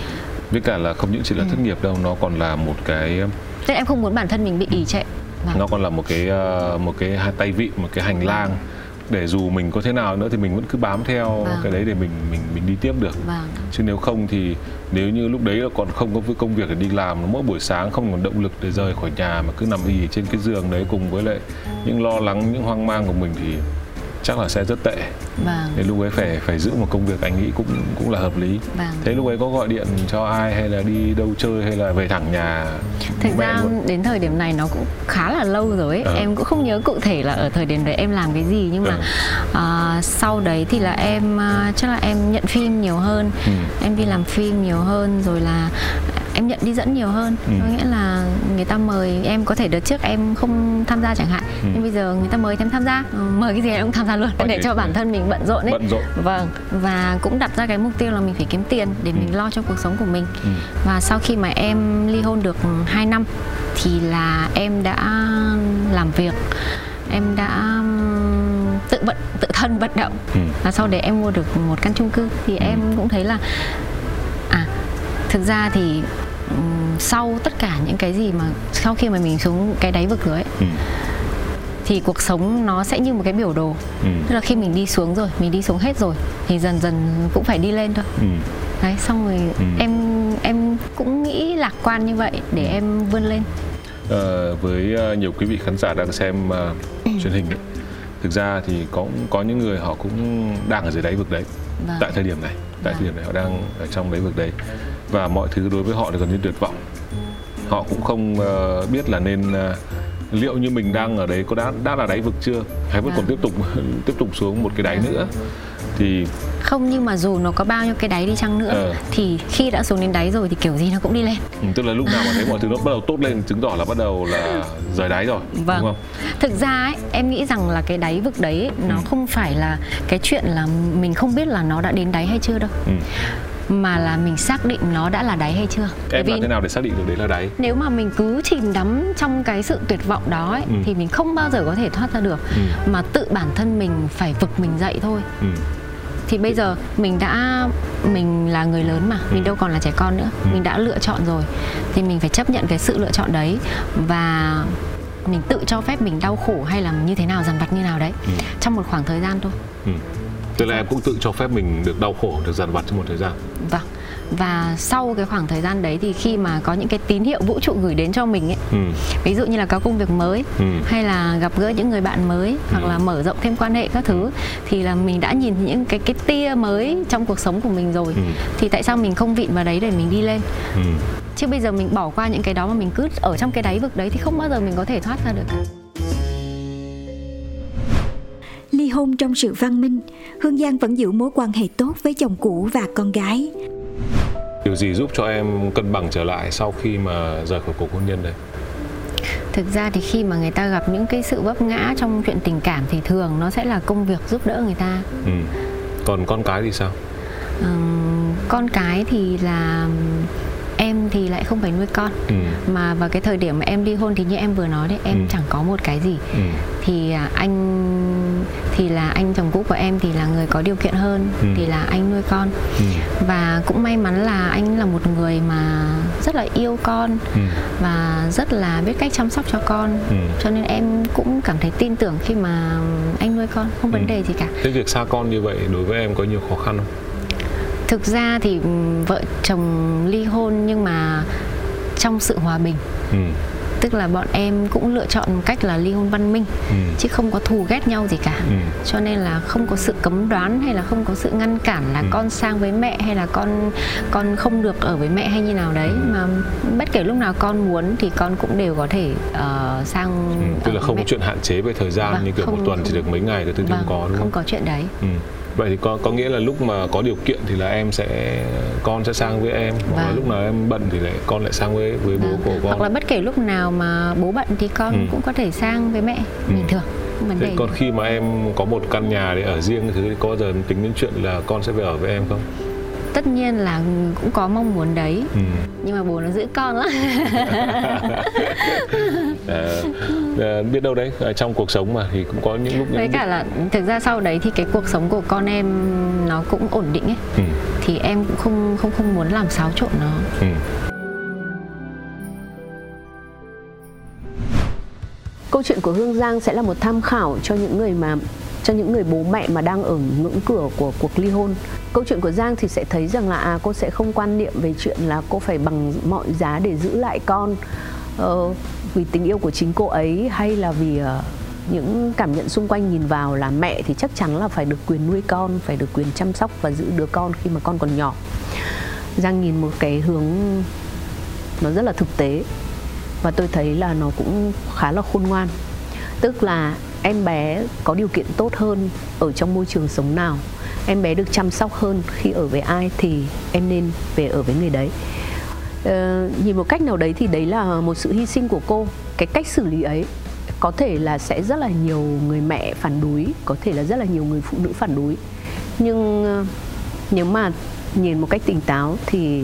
Speaker 1: với cả là không những chỉ là
Speaker 4: Ừ.
Speaker 1: thất nghiệp đâu nó còn là một cái
Speaker 4: nên em không muốn bản thân mình bị ỉ trệ Vâng.
Speaker 1: nó còn là một cái ờ, một cái hai tay vị một cái hành lang để dù mình có thế nào nữa thì mình vẫn cứ bám theo
Speaker 4: Vâng.
Speaker 1: cái đấy để mình mình mình đi tiếp được
Speaker 4: vâng
Speaker 1: chứ nếu không thì nếu như lúc đấy là còn không có công việc để đi làm mỗi buổi sáng không còn động lực để rời khỏi nhà mà cứ nằm ì trên cái giường đấy cùng với lại những lo lắng những hoang mang của mình thì chắc là sẽ rất tệ
Speaker 4: vâng
Speaker 1: nên lúc ấy phải phải giữ một công việc anh nghĩ cũng cũng là hợp lý
Speaker 4: vâng
Speaker 1: thế lúc ấy có gọi điện cho ai hay là đi đâu chơi hay là về thẳng nhà
Speaker 4: thực ra
Speaker 1: luôn?
Speaker 4: đến thời điểm này nó cũng khá là lâu rồi ấy.
Speaker 1: Ờ.
Speaker 4: em cũng không nhớ cụ thể là ở thời điểm đấy em làm cái gì nhưng mà à, sau đấy thì là em à, chắc là em nhận phim nhiều hơn
Speaker 1: Ừ.
Speaker 4: em đi làm phim nhiều hơn rồi là em nhận đi dẫn nhiều hơn.
Speaker 1: Ừ.
Speaker 4: có nghĩa là người ta mời em có thể đợt trước em không tham gia chẳng hạn
Speaker 1: Ừ.
Speaker 4: nhưng bây giờ người ta mời em tham gia. Ừ, mời cái gì em cũng tham gia luôn.
Speaker 1: Ờ,
Speaker 4: để cho bản thân mình bận rộn ấy.
Speaker 1: bận rộn.
Speaker 4: Vâng và cũng đặt ra cái mục tiêu là mình phải kiếm tiền để mình lo cho cuộc sống của mình.
Speaker 1: Ừ.
Speaker 4: và sau khi mà em ly hôn được 2 năm thì là em đã làm việc. Em đã tự vận tự thân vận động.
Speaker 1: Ừ.
Speaker 4: và sau đấy em mua được một căn chung cư thì em cũng thấy là à thực ra thì sau tất cả những cái gì mà sau khi mà mình xuống cái đáy vực rồi ấy
Speaker 1: Ừ.
Speaker 4: thì cuộc sống nó sẽ như một cái biểu đồ
Speaker 1: Ừ.
Speaker 4: tức là khi mình đi xuống rồi mình đi xuống hết rồi thì dần dần cũng phải đi lên thôi
Speaker 1: Ừ.
Speaker 4: đấy xong rồi
Speaker 1: Ừ.
Speaker 4: em em cũng nghĩ lạc quan như vậy để em vươn lên
Speaker 1: Ờ, với ờ, nhiều quý vị khán giả đang xem ờ, truyền hình ấy, thực ra thì có có những người họ cũng đang ở dưới đáy vực đấy
Speaker 4: Vâng.
Speaker 1: tại thời điểm này tại thời điểm này họ đang ở trong đáy vực đấy và mọi thứ đối với họ thì gần như tuyệt vọng họ cũng không ờ, biết là nên ờ, liệu như mình đang ở đấy có đã đã là đáy vực chưa hay vẫn còn
Speaker 4: Vâng.
Speaker 1: tiếp tục tiếp tục xuống một cái đáy nữa thì
Speaker 4: không nhưng mà dù nó có bao nhiêu cái đáy đi chăng nữa
Speaker 1: Ờ.
Speaker 4: thì khi đã xuống đến đáy rồi thì kiểu gì nó cũng đi lên
Speaker 1: ừ, tức là lúc nào mà thấy mọi thứ nó bắt đầu tốt lên chứng tỏ là bắt đầu là rời đáy rồi
Speaker 4: Vâng.
Speaker 1: đúng không
Speaker 4: thực ra ấy, em nghĩ rằng là cái đáy vực đấy ấy, nó
Speaker 1: Ừ.
Speaker 4: không phải là cái chuyện là mình không biết là nó đã đến đáy hay chưa đâu
Speaker 1: ừ.
Speaker 4: Mà là mình xác định nó đã là đáy hay chưa
Speaker 1: em làm thế nào để xác định được đấy là đáy
Speaker 4: nếu mà mình cứ chìm đắm trong cái sự tuyệt vọng đó ấy,
Speaker 1: Ừ.
Speaker 4: thì mình không bao giờ có thể thoát ra được
Speaker 1: Ừ.
Speaker 4: mà tự bản thân mình phải vực mình dậy thôi
Speaker 1: ừ.
Speaker 4: thì bây giờ mình đã mình là người lớn mà mình đâu còn là trẻ con nữa
Speaker 1: Ừ.
Speaker 4: mình đã lựa chọn rồi thì mình phải chấp nhận cái sự lựa chọn đấy và mình tự cho phép mình đau khổ hay là như thế nào dằn vặt như nào đấy
Speaker 1: Ừ.
Speaker 4: trong một khoảng thời gian thôi
Speaker 1: Ừ. Tức là em cũng tự cho phép mình được đau khổ, được dằn vặt trong một thời gian.
Speaker 4: vâng và sau cái khoảng thời gian đấy thì khi mà có những cái tín hiệu vũ trụ gửi đến cho mình ấy
Speaker 1: Ừ.
Speaker 4: ví dụ như là có công việc mới
Speaker 1: Ừ.
Speaker 4: hay là gặp gỡ những người bạn mới hoặc là mở rộng thêm quan hệ các thứ thì là mình đã nhìn những cái cái tia mới trong cuộc sống của mình rồi
Speaker 1: Ừ.
Speaker 4: thì tại sao mình không vịn vào đấy để mình đi lên
Speaker 1: Ừ.
Speaker 4: chứ bây giờ mình bỏ qua những cái đó mà mình cứ ở trong cái đáy vực đấy thì không bao giờ mình có thể thoát ra được
Speaker 3: hôn trong sự văn minh, Hương Giang vẫn giữ mối quan hệ tốt với chồng cũ và con gái.
Speaker 1: Điều gì giúp cho em cân bằng trở lại sau khi mà rời khỏi cuộc hôn nhân đây?
Speaker 4: thực ra thì khi mà người ta gặp những cái sự vấp ngã trong chuyện tình cảm thì thường nó sẽ là công việc giúp đỡ người ta
Speaker 1: Ừ. Còn con cái thì sao?
Speaker 4: Ừm, con cái thì là em thì lại không phải nuôi con
Speaker 1: Ừ.
Speaker 4: mà vào cái thời điểm mà em ly hôn thì như em vừa nói đấy em
Speaker 1: Ừ.
Speaker 4: chẳng có một cái gì
Speaker 1: Ừ.
Speaker 4: thì à, anh thì là anh chồng cũ của em thì là người có điều kiện hơn
Speaker 1: Ừ.
Speaker 4: thì là anh nuôi con
Speaker 1: Ừ.
Speaker 4: và cũng may mắn là anh là một người mà rất là yêu con
Speaker 1: Ừ.
Speaker 4: và rất là biết cách chăm sóc cho con
Speaker 1: Ừ.
Speaker 4: cho nên em cũng cảm thấy tin tưởng khi mà anh nuôi con không vấn
Speaker 1: Ừ.
Speaker 4: đề gì cả
Speaker 1: Thế việc xa con như vậy đối với em có nhiều khó khăn không?
Speaker 4: thực ra thì ừm, vợ chồng ly hôn nhưng mà trong sự hòa bình
Speaker 1: Ừ.
Speaker 4: tức là bọn em cũng lựa chọn một cách là ly hôn văn minh
Speaker 1: Ừ.
Speaker 4: chứ không có thù ghét nhau gì cả
Speaker 1: Ừ.
Speaker 4: cho nên là không có sự cấm đoán hay là không có sự ngăn cản là
Speaker 1: Ừ.
Speaker 4: con sang với mẹ hay là con con không được ở với mẹ hay như nào đấy
Speaker 1: Ừ.
Speaker 4: mà bất kể lúc nào con muốn thì con cũng đều có thể ờ, sang
Speaker 1: Ừ. tức là không có
Speaker 4: mẹ.
Speaker 1: chuyện hạn chế về thời gian
Speaker 4: Vâng,
Speaker 1: như kiểu một
Speaker 4: không-
Speaker 1: tuần chỉ được mấy ngày cái thứ
Speaker 4: vâng,
Speaker 1: không có đúng
Speaker 4: không
Speaker 1: không?
Speaker 4: có chuyện đấy
Speaker 1: Ừ. Vậy thì có có nghĩa là lúc mà có điều kiện thì là em sẽ con sẽ sang với em hoặc là
Speaker 4: Vâng.
Speaker 1: lúc nào em bận thì lại con lại sang với với bố
Speaker 4: Vâng.
Speaker 1: của con.
Speaker 4: hoặc là bất kể lúc nào mà bố bận thì con
Speaker 1: Ừ.
Speaker 4: cũng có thể sang với mẹ
Speaker 1: Ừ.
Speaker 4: bình thường vấn
Speaker 1: Thế
Speaker 4: đề
Speaker 1: còn khi mà em có một căn nhà để ở riêng thì có bao giờ tính đến chuyện là con sẽ về ở với em không?
Speaker 4: tất nhiên là cũng có mong muốn đấy
Speaker 1: Ừ.
Speaker 4: nhưng mà bố nó giữ con lắm
Speaker 1: biết đâu đấy ở trong cuộc sống mà thì cũng có những lúc những
Speaker 4: với cả là thực ra sau đấy thì cái cuộc sống của con em nó cũng ổn định ấy
Speaker 1: Ừ.
Speaker 4: thì em cũng không không không muốn làm xáo trộn nó
Speaker 1: Ừ.
Speaker 5: câu chuyện của Hương Giang sẽ là một tham khảo cho những người mà cho những người bố mẹ mà đang ở ngưỡng cửa của cuộc ly hôn. Câu chuyện của Giang thì sẽ thấy rằng là à cô sẽ không quan niệm về chuyện là cô phải bằng mọi giá để giữ lại con ờ, vì tình yêu của chính cô ấy hay là vì ờ, những cảm nhận xung quanh nhìn vào là mẹ thì chắc chắn là phải được quyền nuôi con, phải được quyền chăm sóc và giữ đứa con khi mà con còn nhỏ. Giang nhìn một cái hướng nó rất là thực tế và tôi thấy là nó cũng khá là khôn ngoan tức là em bé có điều kiện tốt hơn ở trong môi trường sống nào em bé được chăm sóc hơn khi ở với ai thì em nên về ở với người đấy uh, nhìn một cách nào đấy thì đấy là một sự hy sinh của cô. Cái cách xử lý ấy có thể là sẽ rất là nhiều người mẹ phản đối có thể là rất là nhiều người phụ nữ phản đối. Nhưng uh, nếu mà nhìn một cách tỉnh táo thì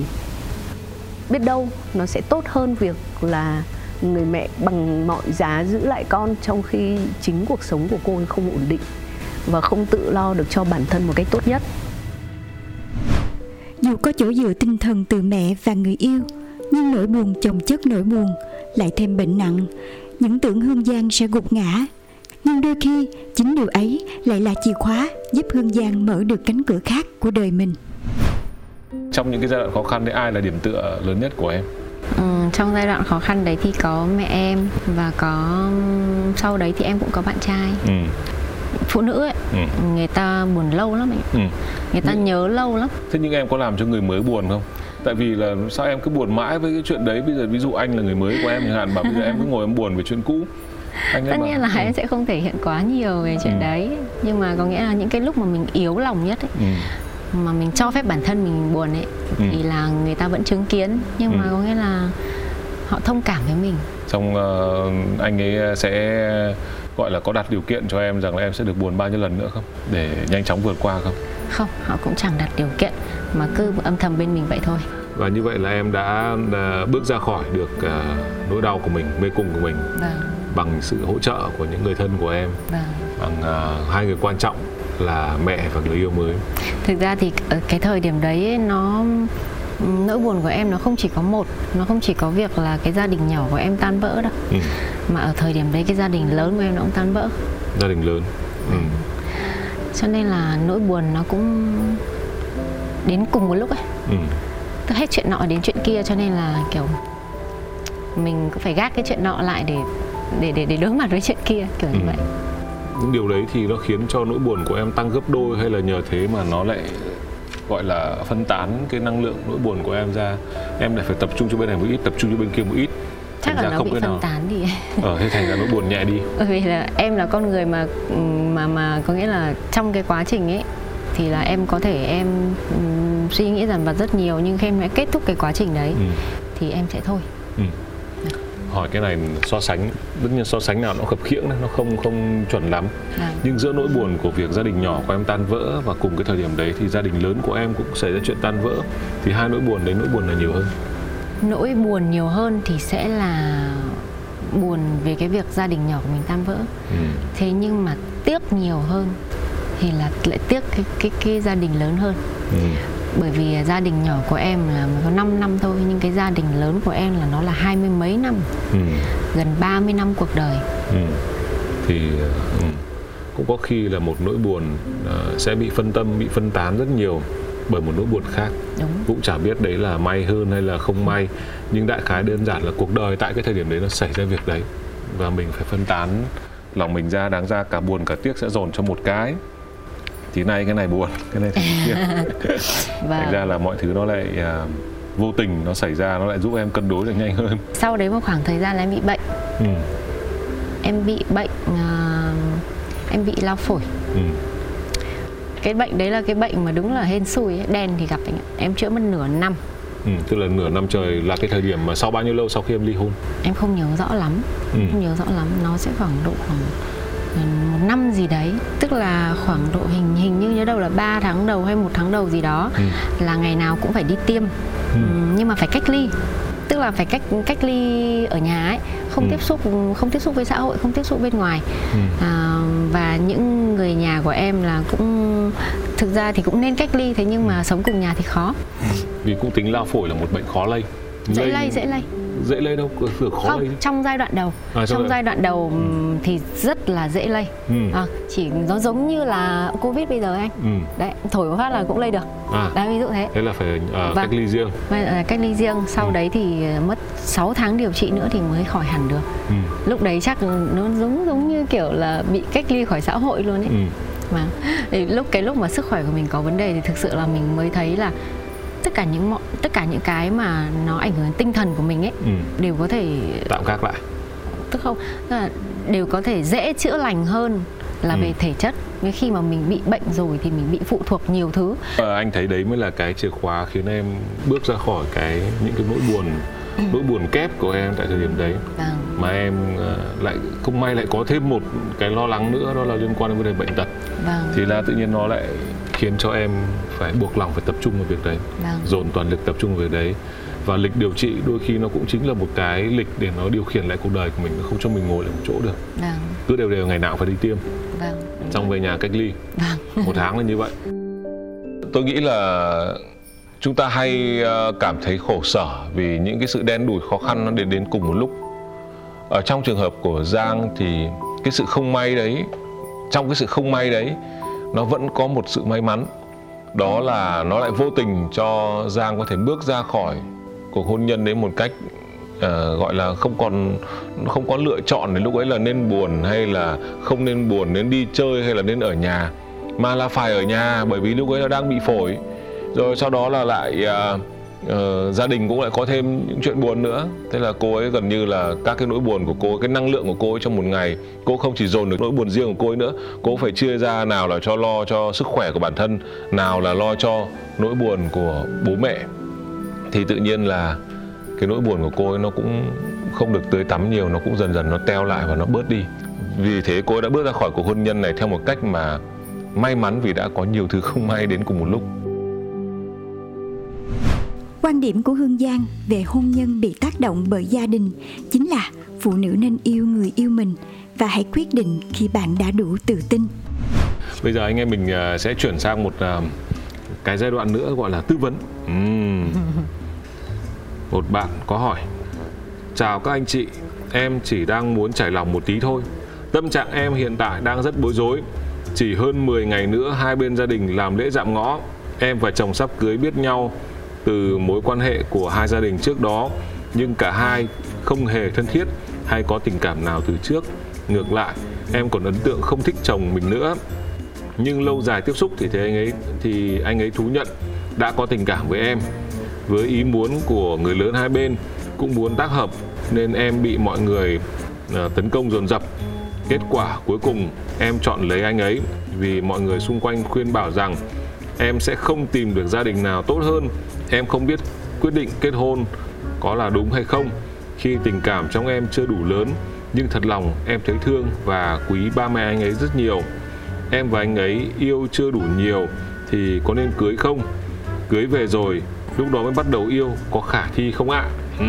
Speaker 5: biết đâu nó sẽ tốt hơn việc là người mẹ bằng mọi giá giữ lại con trong khi chính cuộc sống của cô ấy không ổn định và không tự lo được cho bản thân một cách tốt nhất.
Speaker 3: Dù có chỗ dựa tinh thần từ mẹ và người yêu, nhưng nỗi buồn chồng chất nỗi buồn, lại thêm bệnh nặng, những tưởng Hương Giang sẽ gục ngã. Nhưng đôi khi, chính điều ấy lại là chìa khóa giúp Hương Giang mở được cánh cửa khác của đời mình.
Speaker 1: Trong những cái giai đoạn khó khăn đấy ai là điểm tựa lớn nhất của em?
Speaker 4: ừ, trong giai đoạn khó khăn đấy thì có mẹ em và có sau đấy thì em cũng có bạn trai
Speaker 1: Ừ.
Speaker 4: phụ nữ ấy
Speaker 1: Ừ.
Speaker 4: người ta buồn lâu lắm ấy.
Speaker 1: Ừ.
Speaker 4: người ta nhớ lâu lắm
Speaker 1: Thế nhưng em có làm cho người mới buồn không? Tại vì là sao em cứ buồn mãi với cái chuyện đấy Bây giờ ví dụ anh là người mới của em chẳng hạn Bảo bây giờ em cứ ngồi em buồn về chuyện cũ anh
Speaker 4: tất nhiên là em sẽ không thể hiện quá nhiều về chuyện
Speaker 1: Ừ.
Speaker 4: đấy nhưng mà có nghĩa là những cái lúc mà mình yếu lòng nhất ấy,
Speaker 1: ừ.
Speaker 4: mà mình cho phép bản thân mình buồn ấy
Speaker 1: Ừ.
Speaker 4: thì là người ta vẫn chứng kiến nhưng mà
Speaker 1: Ừ.
Speaker 4: có nghĩa là họ thông cảm với mình
Speaker 1: Xong ờ, anh ấy sẽ gọi là có đặt điều kiện cho em rằng là em sẽ được buồn bao nhiêu lần nữa không? Để nhanh chóng vượt qua không?
Speaker 4: không họ cũng chẳng đặt điều kiện mà cứ âm thầm bên mình vậy thôi
Speaker 1: Và như vậy là em đã ờ, bước ra khỏi được ờ, nỗi đau của mình, mê cung của mình
Speaker 4: vâng
Speaker 1: bằng sự hỗ trợ của những người thân của em
Speaker 4: vâng
Speaker 1: bằng ờ, hai người quan trọng là mẹ và người yêu mới.
Speaker 4: thực ra thì ở cái thời điểm đấy ấy, nó nỗi buồn của em nó không chỉ có một nó không chỉ có việc là cái gia đình nhỏ của em tan vỡ đâu
Speaker 1: Ừ.
Speaker 4: mà ở thời điểm đấy cái gia đình lớn của em nó cũng tan vỡ
Speaker 1: Gia đình lớn. Ừ.
Speaker 4: cho nên là nỗi buồn nó cũng đến cùng một lúc ấy
Speaker 1: Ừ.
Speaker 4: Tức hết chuyện nọ đến chuyện kia cho nên là kiểu mình cũng phải gác cái chuyện nọ lại để để để để đối mặt với chuyện kia kiểu như
Speaker 1: Ừ.
Speaker 4: vậy
Speaker 1: những điều đấy thì nó khiến cho nỗi buồn của em tăng gấp đôi hay là nhờ thế mà nó lại gọi là phân tán cái năng lượng nỗi buồn của em ra em lại phải tập trung cho bên này một ít tập trung cho bên kia một ít
Speaker 4: chắc
Speaker 1: Thành
Speaker 4: là nó
Speaker 1: không
Speaker 4: bị phân
Speaker 1: nào.
Speaker 4: tán thì
Speaker 1: ở thế thành ra nỗi buồn nhẹ đi
Speaker 4: bởi vì là em là con người mà mà mà có nghĩa là trong cái quá trình ấy thì là em có thể em ừm, suy nghĩ dần vặt rất nhiều nhưng khi em đã kết thúc cái quá trình đấy
Speaker 1: ừ.
Speaker 4: thì em sẽ thôi
Speaker 1: Ừ. hỏi cái này so sánh tất nhiên so sánh nào nó khập khiễng đấy, nó không không chuẩn lắm
Speaker 4: Vâng.
Speaker 1: nhưng giữa nỗi buồn của việc gia đình nhỏ của em tan vỡ và cùng cái thời điểm đấy thì gia đình lớn của em cũng xảy ra chuyện tan vỡ thì hai nỗi buồn đấy nỗi buồn là nhiều hơn
Speaker 4: nỗi buồn nhiều hơn thì sẽ là buồn về cái việc gia đình nhỏ của mình tan vỡ
Speaker 1: ừ.
Speaker 4: thế nhưng mà tiếc nhiều hơn thì là lại tiếc cái cái cái gia đình lớn hơn
Speaker 1: Ừ.
Speaker 4: bởi vì gia đình nhỏ của em là mới có 5 năm thôi nhưng cái gia đình lớn của em là nó là hai mươi mấy năm
Speaker 1: Ừ.
Speaker 4: gần 30 năm cuộc đời
Speaker 1: Ừ. thì ừ. cũng có khi là một nỗi buồn ờ, sẽ bị phân tâm bị phân tán rất nhiều bởi một nỗi buồn khác
Speaker 4: đúng
Speaker 1: cũng chả biết đấy là may hơn hay là không may nhưng đại khái đơn giản là cuộc đời tại cái thời điểm đấy nó xảy ra việc đấy và mình phải phân tán lòng mình ra đáng ra cả buồn cả tiếc sẽ dồn cho một cái thì nay cái này buồn cái này thì tiếc.
Speaker 4: Và
Speaker 1: thành ra là mọi thứ nó lại à, vô tình nó xảy ra nó lại giúp em cân đối được nhanh hơn.
Speaker 4: Sau đấy một khoảng thời gian là em bị bệnh.
Speaker 1: Ừ.
Speaker 4: em bị bệnh à, em bị lao phổi.
Speaker 1: Ừ.
Speaker 4: cái bệnh đấy là cái bệnh mà đúng là hên xui ấy, đen thì gặp anh em chữa mất nửa năm.
Speaker 1: Ừ. tức là nửa năm trời là cái thời điểm mà sau bao nhiêu lâu sau khi em ly hôn?
Speaker 4: Em không nhớ rõ lắm.
Speaker 1: Ừ.
Speaker 4: không nhớ rõ lắm. Nó sẽ khoảng độ khoảng một năm gì đấy tức là khoảng độ hình hình như nhớ đâu là 3 tháng đầu hay một tháng đầu gì đó
Speaker 1: Ừ.
Speaker 4: là ngày nào cũng phải đi tiêm
Speaker 1: Ừ.
Speaker 4: Ừm, nhưng mà phải cách ly tức là phải cách cách ly ở nhà ấy không
Speaker 1: Ừ.
Speaker 4: tiếp xúc không tiếp xúc với xã hội không tiếp xúc bên ngoài
Speaker 1: Ừ.
Speaker 4: à, và những người nhà của em là cũng thực ra thì cũng nên cách ly thế nhưng mà sống cùng nhà thì khó
Speaker 1: vì cũng tính lao phổi là một bệnh khó lây
Speaker 4: dễ lây dễ lây
Speaker 1: dễ lây đâu? Cửa khó
Speaker 4: không
Speaker 1: lây
Speaker 4: trong giai đoạn đầu.
Speaker 1: À, trong giai-
Speaker 4: đoạn đầu ừm, thì rất là dễ lây.
Speaker 1: Ừ.
Speaker 4: à, chỉ nó giống như là covid bây giờ anh.
Speaker 1: Ừ.
Speaker 4: đấy thổi một phát là cũng lây được.
Speaker 1: À.
Speaker 4: Đấy ví dụ thế.
Speaker 1: Thế là phải à,
Speaker 4: Vâng.
Speaker 1: cách ly riêng.
Speaker 4: Giờ là cách ly riêng. Sau
Speaker 1: Ừ.
Speaker 4: đấy thì mất 6 tháng điều trị nữa thì mới khỏi hẳn được.
Speaker 1: Ừ.
Speaker 4: lúc đấy chắc nó giống giống như kiểu là bị cách ly khỏi xã hội luôn ấy.
Speaker 1: Ừ.
Speaker 4: mà thì lúc cái lúc mà sức khỏe của mình có vấn đề thì thực sự là mình mới thấy là tất cả những mọi tất cả những cái mà nó ảnh hưởng đến tinh thần của mình ấy
Speaker 1: Ừ.
Speaker 4: đều có thể
Speaker 1: tạm gác lại.
Speaker 4: Tức không tức là đều có thể dễ chữa lành hơn là
Speaker 1: Ừ.
Speaker 4: về thể chất. Vì khi mà mình bị bệnh rồi thì mình bị phụ thuộc nhiều thứ.
Speaker 1: Ờ, anh thấy đấy mới là cái chìa khóa khiến em bước ra khỏi cái những cái nỗi buồn nỗi buồn kép của em tại thời điểm đấy.
Speaker 4: Vâng.
Speaker 1: Mà em ờ, lại không may lại có thêm một cái lo lắng nữa đó là liên quan đến vấn đề bệnh tật.
Speaker 4: Vâng.
Speaker 1: Thì là tự nhiên nó lại khiến cho em phải buộc lòng phải tập trung vào việc đấy.
Speaker 4: Vâng.
Speaker 1: Dồn toàn lực tập trung vào việc đấy. Và lịch điều trị đôi khi nó cũng chính là một cái lịch để nó điều khiển lại cuộc đời của mình nó không cho mình ngồi lại một chỗ được.
Speaker 4: Vâng.
Speaker 1: Cứ đều đều ngày nào phải đi tiêm.
Speaker 4: Vâng.
Speaker 1: Xong về nhà cách ly.
Speaker 4: Vâng.
Speaker 1: Một tháng là như vậy. Tôi nghĩ là chúng ta hay ờ, cảm thấy khổ sở vì những cái sự đen đủi khó khăn nó đến đến cùng một lúc. Ở trong trường hợp của giang thì cái sự không may đấy trong cái sự không may đấy nó vẫn có một sự may mắn. Đó là nó lại vô tình cho giang có thể bước ra khỏi cuộc hôn nhân đấy một cách uh, gọi là không còn không có lựa chọn đến lúc ấy là nên buồn hay là không nên buồn nên đi chơi hay là nên ở nhà. Mà là phải ở nhà bởi vì lúc ấy là đang bị phổi. Rồi sau đó là lại uh, ờ, gia đình cũng lại có thêm những chuyện buồn nữa. Thế là cô ấy gần như là các cái nỗi buồn của cô ấy, cái năng lượng của cô ấy trong một ngày cô không chỉ dồn được nỗi buồn riêng của cô ấy nữa. Cô phải chia ra nào là cho lo cho sức khỏe của bản thân nào là lo cho nỗi buồn của bố mẹ. Thì tự nhiên là cái nỗi buồn của cô ấy nó cũng không được tưới tắm nhiều nó cũng dần dần nó teo lại và nó bớt đi. Vì thế cô ấy đã bước ra khỏi cuộc hôn nhân này theo một cách mà may mắn vì đã có nhiều thứ không may đến cùng một lúc.
Speaker 3: Quan điểm của Hương Giang về hôn nhân bị tác động bởi gia đình chính là phụ nữ nên yêu người yêu mình và hãy quyết định khi bạn đã đủ tự tin.
Speaker 1: Bây giờ anh em mình à, sẽ chuyển sang một à, cái giai đoạn nữa gọi là tư vấn. Ừm. Một bạn có hỏi: Chào các anh chị, em chỉ đang muốn trải lòng một tí thôi. Tâm trạng em hiện tại đang rất bối rối. Chỉ hơn 10 ngày nữa hai bên gia đình làm lễ dạm ngõ. Em và chồng sắp cưới biết nhau từ mối quan hệ của hai gia đình trước đó, nhưng cả hai không hề thân thiết hay có tình cảm nào từ trước. Ngược lại, em còn ấn tượng không thích chồng mình nữa. Nhưng lâu dài tiếp xúc thì thấy anh ấy thì anh ấy thú nhận đã có tình cảm với em. Với ý muốn của người lớn hai bên cũng muốn tác hợp nên em bị mọi người ờ, tấn công dồn dập. Kết quả cuối cùng em chọn lấy anh ấy vì mọi người xung quanh khuyên bảo rằng em sẽ không tìm được gia đình nào tốt hơn em không biết quyết định kết hôn có là đúng hay không. Khi tình cảm trong em chưa đủ lớn nhưng thật lòng em thấy thương và quý ba mẹ anh ấy rất nhiều. Em và anh ấy yêu chưa đủ nhiều thì có nên cưới không? Cưới về rồi lúc đó mới bắt đầu yêu có khả thi không ạ? Ừ.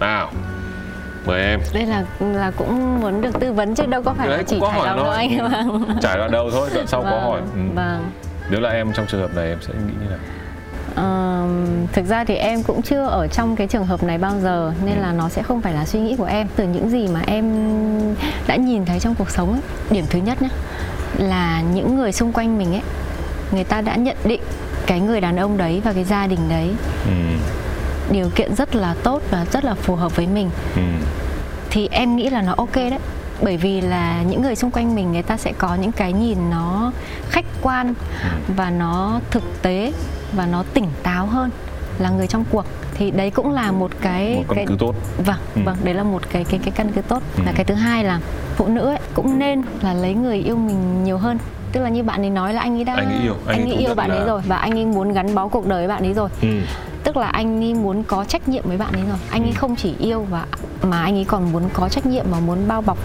Speaker 1: nào mời em.
Speaker 4: Đây là là cũng muốn được tư vấn chứ đâu có phải
Speaker 1: Đấy,
Speaker 4: là chỉ
Speaker 1: có
Speaker 4: trải
Speaker 1: hỏi
Speaker 4: lòng đâu anh vâng
Speaker 1: trải đoạn đầu thôi đoạn sau có
Speaker 4: Vâng,
Speaker 1: hỏi. Ừ.
Speaker 4: vâng.
Speaker 1: Nếu là em trong trường hợp này em sẽ nghĩ như nào
Speaker 4: Thực ra thì em cũng chưa ở trong cái trường hợp này bao giờ nên là nó sẽ không phải là suy nghĩ của em từ những gì mà em đã nhìn thấy trong cuộc sống ấy. điểm thứ nhất nhé là những người xung quanh mình ấy người ta đã nhận định cái người đàn ông đấy và cái gia đình đấy
Speaker 1: ừ.
Speaker 4: điều kiện rất là tốt và rất là phù hợp với mình
Speaker 1: Ừ.
Speaker 4: thì em nghĩ là nó ok đấy bởi vì là những người xung quanh mình người ta sẽ có những cái nhìn nó khách quan và nó thực tế và nó tỉnh táo hơn là người trong cuộc thì đấy cũng là một cái
Speaker 1: một căn
Speaker 4: cái
Speaker 1: cứ tốt
Speaker 4: vâng
Speaker 1: Ừ.
Speaker 4: vâng đấy là một cái cái cái căn cứ tốt
Speaker 1: Ừ.
Speaker 4: và cái thứ hai là phụ nữ ấy, cũng nên là lấy người yêu mình nhiều hơn tức là như bạn ấy nói là anh ấy đã
Speaker 1: Anh ấy yêu, anh ấy
Speaker 4: ấy
Speaker 1: cũng
Speaker 4: yêu bạn ấy
Speaker 1: là-
Speaker 4: rồi và anh ấy muốn gắn bó cuộc đời với bạn ấy rồi
Speaker 1: ừ.
Speaker 4: Tức là anh ấy muốn có trách nhiệm với bạn ấy rồi anh ấy không chỉ yêu và mà anh ấy còn muốn có trách nhiệm và muốn bao bọc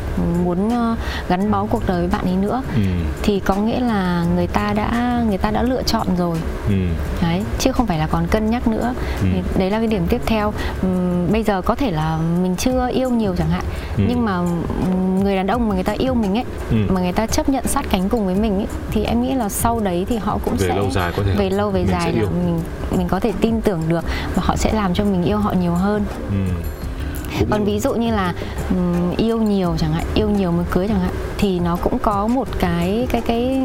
Speaker 4: muốn ờ, gắn bó cuộc đời với bạn ấy nữa
Speaker 1: Ừ.
Speaker 4: thì có nghĩa là người ta đã người ta đã lựa chọn rồi
Speaker 1: Ừ.
Speaker 4: đấy chứ không phải là còn cân nhắc nữa
Speaker 1: Ừ.
Speaker 4: đấy là cái điểm tiếp theo bây giờ có thể là mình chưa yêu nhiều chẳng hạn
Speaker 1: Ừ.
Speaker 4: nhưng mà người đàn ông mà người ta yêu mình ấy
Speaker 1: Ừ.
Speaker 4: mà người ta chấp nhận sát cánh cùng với mình ấy thì em nghĩ là sau đấy thì họ cũng
Speaker 1: Về
Speaker 4: sẽ
Speaker 1: lâu dài có thể
Speaker 4: về lâu về
Speaker 1: mình
Speaker 4: dài là
Speaker 1: yêu.
Speaker 4: mình mình có thể tin tưởng được và họ sẽ làm cho mình yêu họ nhiều hơn
Speaker 1: Ừ. Cũng-
Speaker 4: còn ví dụ như là ừm, yêu nhiều chẳng hạn yêu nhiều mới cưới chẳng hạn thì nó cũng có một cái cái cái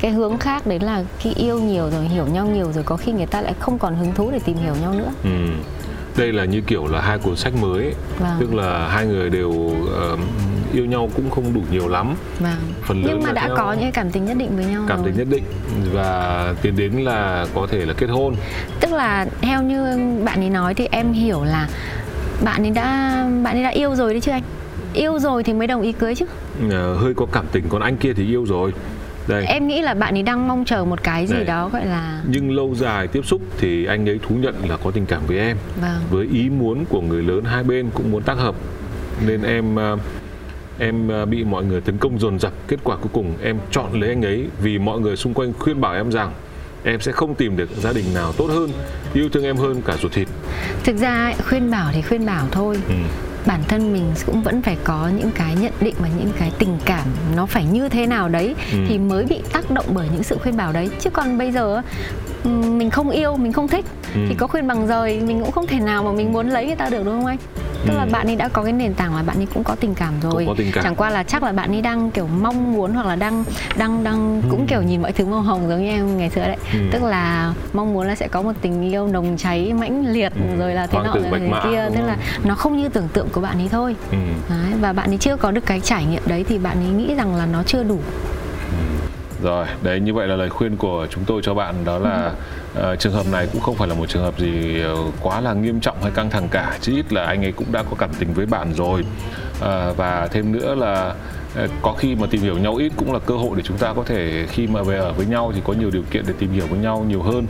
Speaker 4: cái hướng khác đấy là khi yêu nhiều rồi hiểu nhau nhiều rồi có khi người ta lại không còn hứng thú để tìm hiểu nhau nữa
Speaker 1: Ừ. Đây là như kiểu là hai cuốn sách mới ấy.
Speaker 4: Vâng.
Speaker 1: Tức là hai người đều ờ, yêu nhau cũng không đủ nhiều lắm.
Speaker 4: Vâng.
Speaker 1: Phần lớn
Speaker 4: nhưng mà đã
Speaker 1: theo-
Speaker 4: có những cảm tình nhất định với nhau
Speaker 1: Cảm
Speaker 4: rồi.
Speaker 1: tình nhất định Và tiến đến là có thể là kết hôn.
Speaker 4: Tức là theo như bạn ấy nói thì em hiểu là bạn ấy đã bạn ấy đã yêu rồi đấy chứ anh. Yêu rồi thì mới đồng ý cưới chứ.
Speaker 1: Ờ, Hơi có cảm tình Còn anh kia thì yêu rồi. Đây.
Speaker 4: Em nghĩ là bạn ấy đang mong chờ một cái gì
Speaker 1: Đây.
Speaker 4: đó gọi là
Speaker 1: Nhưng lâu dài tiếp xúc thì anh ấy thú nhận là có tình cảm với em.
Speaker 4: Vâng.
Speaker 1: Với ý muốn của người lớn hai bên cũng muốn tác hợp. Nên em ờ, em ờ, bị mọi người tấn công dồn dập Kết quả cuối cùng em chọn lấy anh ấy Vì mọi người xung quanh khuyên bảo em rằng Em sẽ không tìm được gia đình nào tốt hơn Yêu thương em hơn cả ruột thịt
Speaker 4: thực ra khuyên bảo thì khuyên bảo thôi
Speaker 1: ừ.
Speaker 4: bản thân mình cũng vẫn phải có những cái nhận định và những cái tình cảm nó phải như thế nào đấy
Speaker 1: Ừ.
Speaker 4: thì mới bị tác động bởi những sự khuyên bảo đấy chứ còn bây giờ mình không yêu mình không thích
Speaker 1: Ừ.
Speaker 4: thì có khuyên bằng rời mình cũng không thể nào mà mình muốn lấy người ta được đúng không anh tức là
Speaker 1: Ừ.
Speaker 4: bạn ấy đã có cái nền tảng là bạn ấy cũng có tình cảm rồi
Speaker 1: Cũng có tình cảm.
Speaker 4: chẳng qua là chắc là bạn ấy đang kiểu mong muốn hoặc là đang đang đang cũng kiểu nhìn mọi thứ màu hồng giống như em ngày xưa đấy
Speaker 1: Ừ.
Speaker 4: tức là mong muốn là sẽ có một tình yêu nồng cháy mãnh liệt
Speaker 1: Ừ.
Speaker 4: rồi là thế nọ rồi thế kia tức là nó không như tưởng tượng của bạn ấy thôi
Speaker 1: Ừ.
Speaker 4: đấy, và bạn ấy chưa có được cái trải nghiệm đấy thì bạn ấy nghĩ rằng là nó chưa đủ
Speaker 1: Rồi, đấy như vậy là lời khuyên của chúng tôi cho bạn đó là Ờ, trường hợp này cũng không phải là một trường hợp gì ờ, quá là nghiêm trọng hay căng thẳng cả, chí ít là anh ấy cũng đã có cảm tình với bạn rồi. Ờ, và thêm nữa là ờ, có khi mà tìm hiểu nhau ít cũng là cơ hội để chúng ta có thể khi mà về ở với nhau thì có nhiều điều kiện để tìm hiểu với nhau nhiều hơn.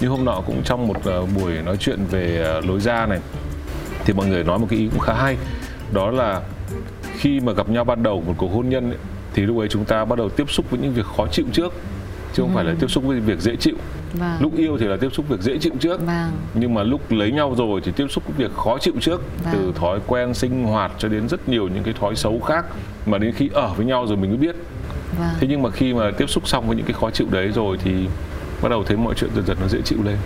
Speaker 1: Như hôm nọ cũng trong một buổi nói chuyện về lối ra này thì mọi người nói một cái ý cũng khá hay đó là khi mà gặp nhau ban đầu một cuộc hôn nhân ấy, thì lúc ấy chúng ta bắt đầu tiếp xúc với những việc khó chịu trước chứ không phải là tiếp xúc với việc dễ chịu.
Speaker 4: Vâng.
Speaker 1: Lúc yêu thì là tiếp xúc việc dễ chịu trước.
Speaker 4: Vâng.
Speaker 1: Nhưng mà lúc lấy nhau rồi thì tiếp xúc với việc khó chịu trước.
Speaker 4: Vâng.
Speaker 1: từ thói quen sinh hoạt cho đến rất nhiều những cái thói xấu khác mà đến khi ở với nhau rồi mình mới biết.
Speaker 4: Vâng.
Speaker 1: Thế nhưng mà khi mà tiếp xúc xong với những cái khó chịu đấy rồi thì bắt đầu thấy mọi chuyện dần dần nó dễ chịu lên.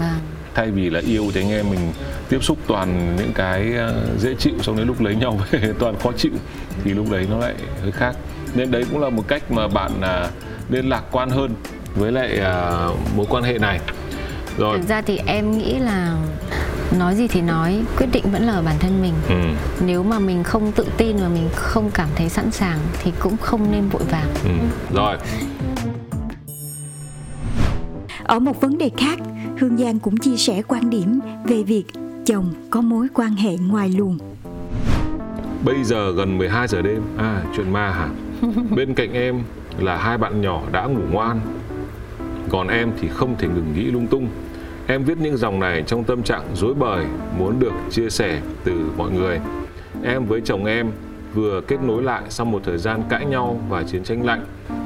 Speaker 4: Vâng.
Speaker 1: Thay vì là yêu thì anh em mình tiếp xúc toàn những cái ờ, dễ chịu xong đến lúc lấy nhau về toàn khó chịu thì lúc đấy nó lại hơi khác. Nên đấy cũng là một cách mà bạn à, nên lạc quan hơn với lại à, mối quan hệ này. Rồi.
Speaker 4: Thực ra thì em nghĩ là nói gì thì nói quyết định vẫn là ở bản thân mình.
Speaker 1: Ừ,
Speaker 4: nếu mà mình không tự tin và mình không cảm thấy sẵn sàng thì cũng không nên vội vàng.
Speaker 1: Ừ. rồi.
Speaker 3: Ở một vấn đề khác, Hương Giang cũng chia sẻ quan điểm về việc chồng có mối quan hệ ngoài luồng.
Speaker 1: Bây giờ gần 12 giờ đêm. À chuyện ma hả? Bên cạnh em là hai bạn nhỏ đã ngủ ngoan. Còn em thì không thể ngừng nghĩ lung tung. Em viết những dòng này trong tâm trạng rối bời Muốn được chia sẻ từ mọi người. Em với chồng em vừa kết nối lại sau một thời gian cãi nhau và chiến tranh lạnh.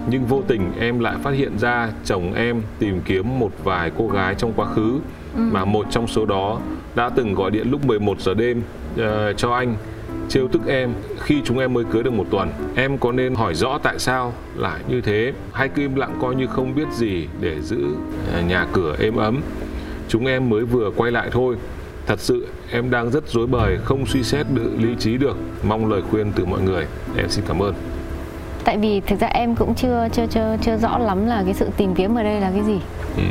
Speaker 1: Nhưng vô tình em lại phát hiện ra chồng em tìm kiếm một vài cô gái trong quá khứ Mà một trong số đó đã từng gọi điện lúc 11 giờ đêm ờ, cho anh trêu tức em khi chúng em mới cưới được một tuần. Em có nên hỏi rõ tại sao lại như thế? Hay cứ im lặng coi như không biết gì để giữ ờ, nhà cửa êm ấm? Chúng em mới vừa quay lại thôi. Thật sự, em đang rất rối bời, không suy xét được lý trí được. Mong lời khuyên từ mọi người. Em xin cảm ơn.
Speaker 4: Tại vì thực ra em cũng chưa chưa chưa chưa rõ lắm là cái sự tìm kiếm ở đây là cái gì.
Speaker 1: Ừ.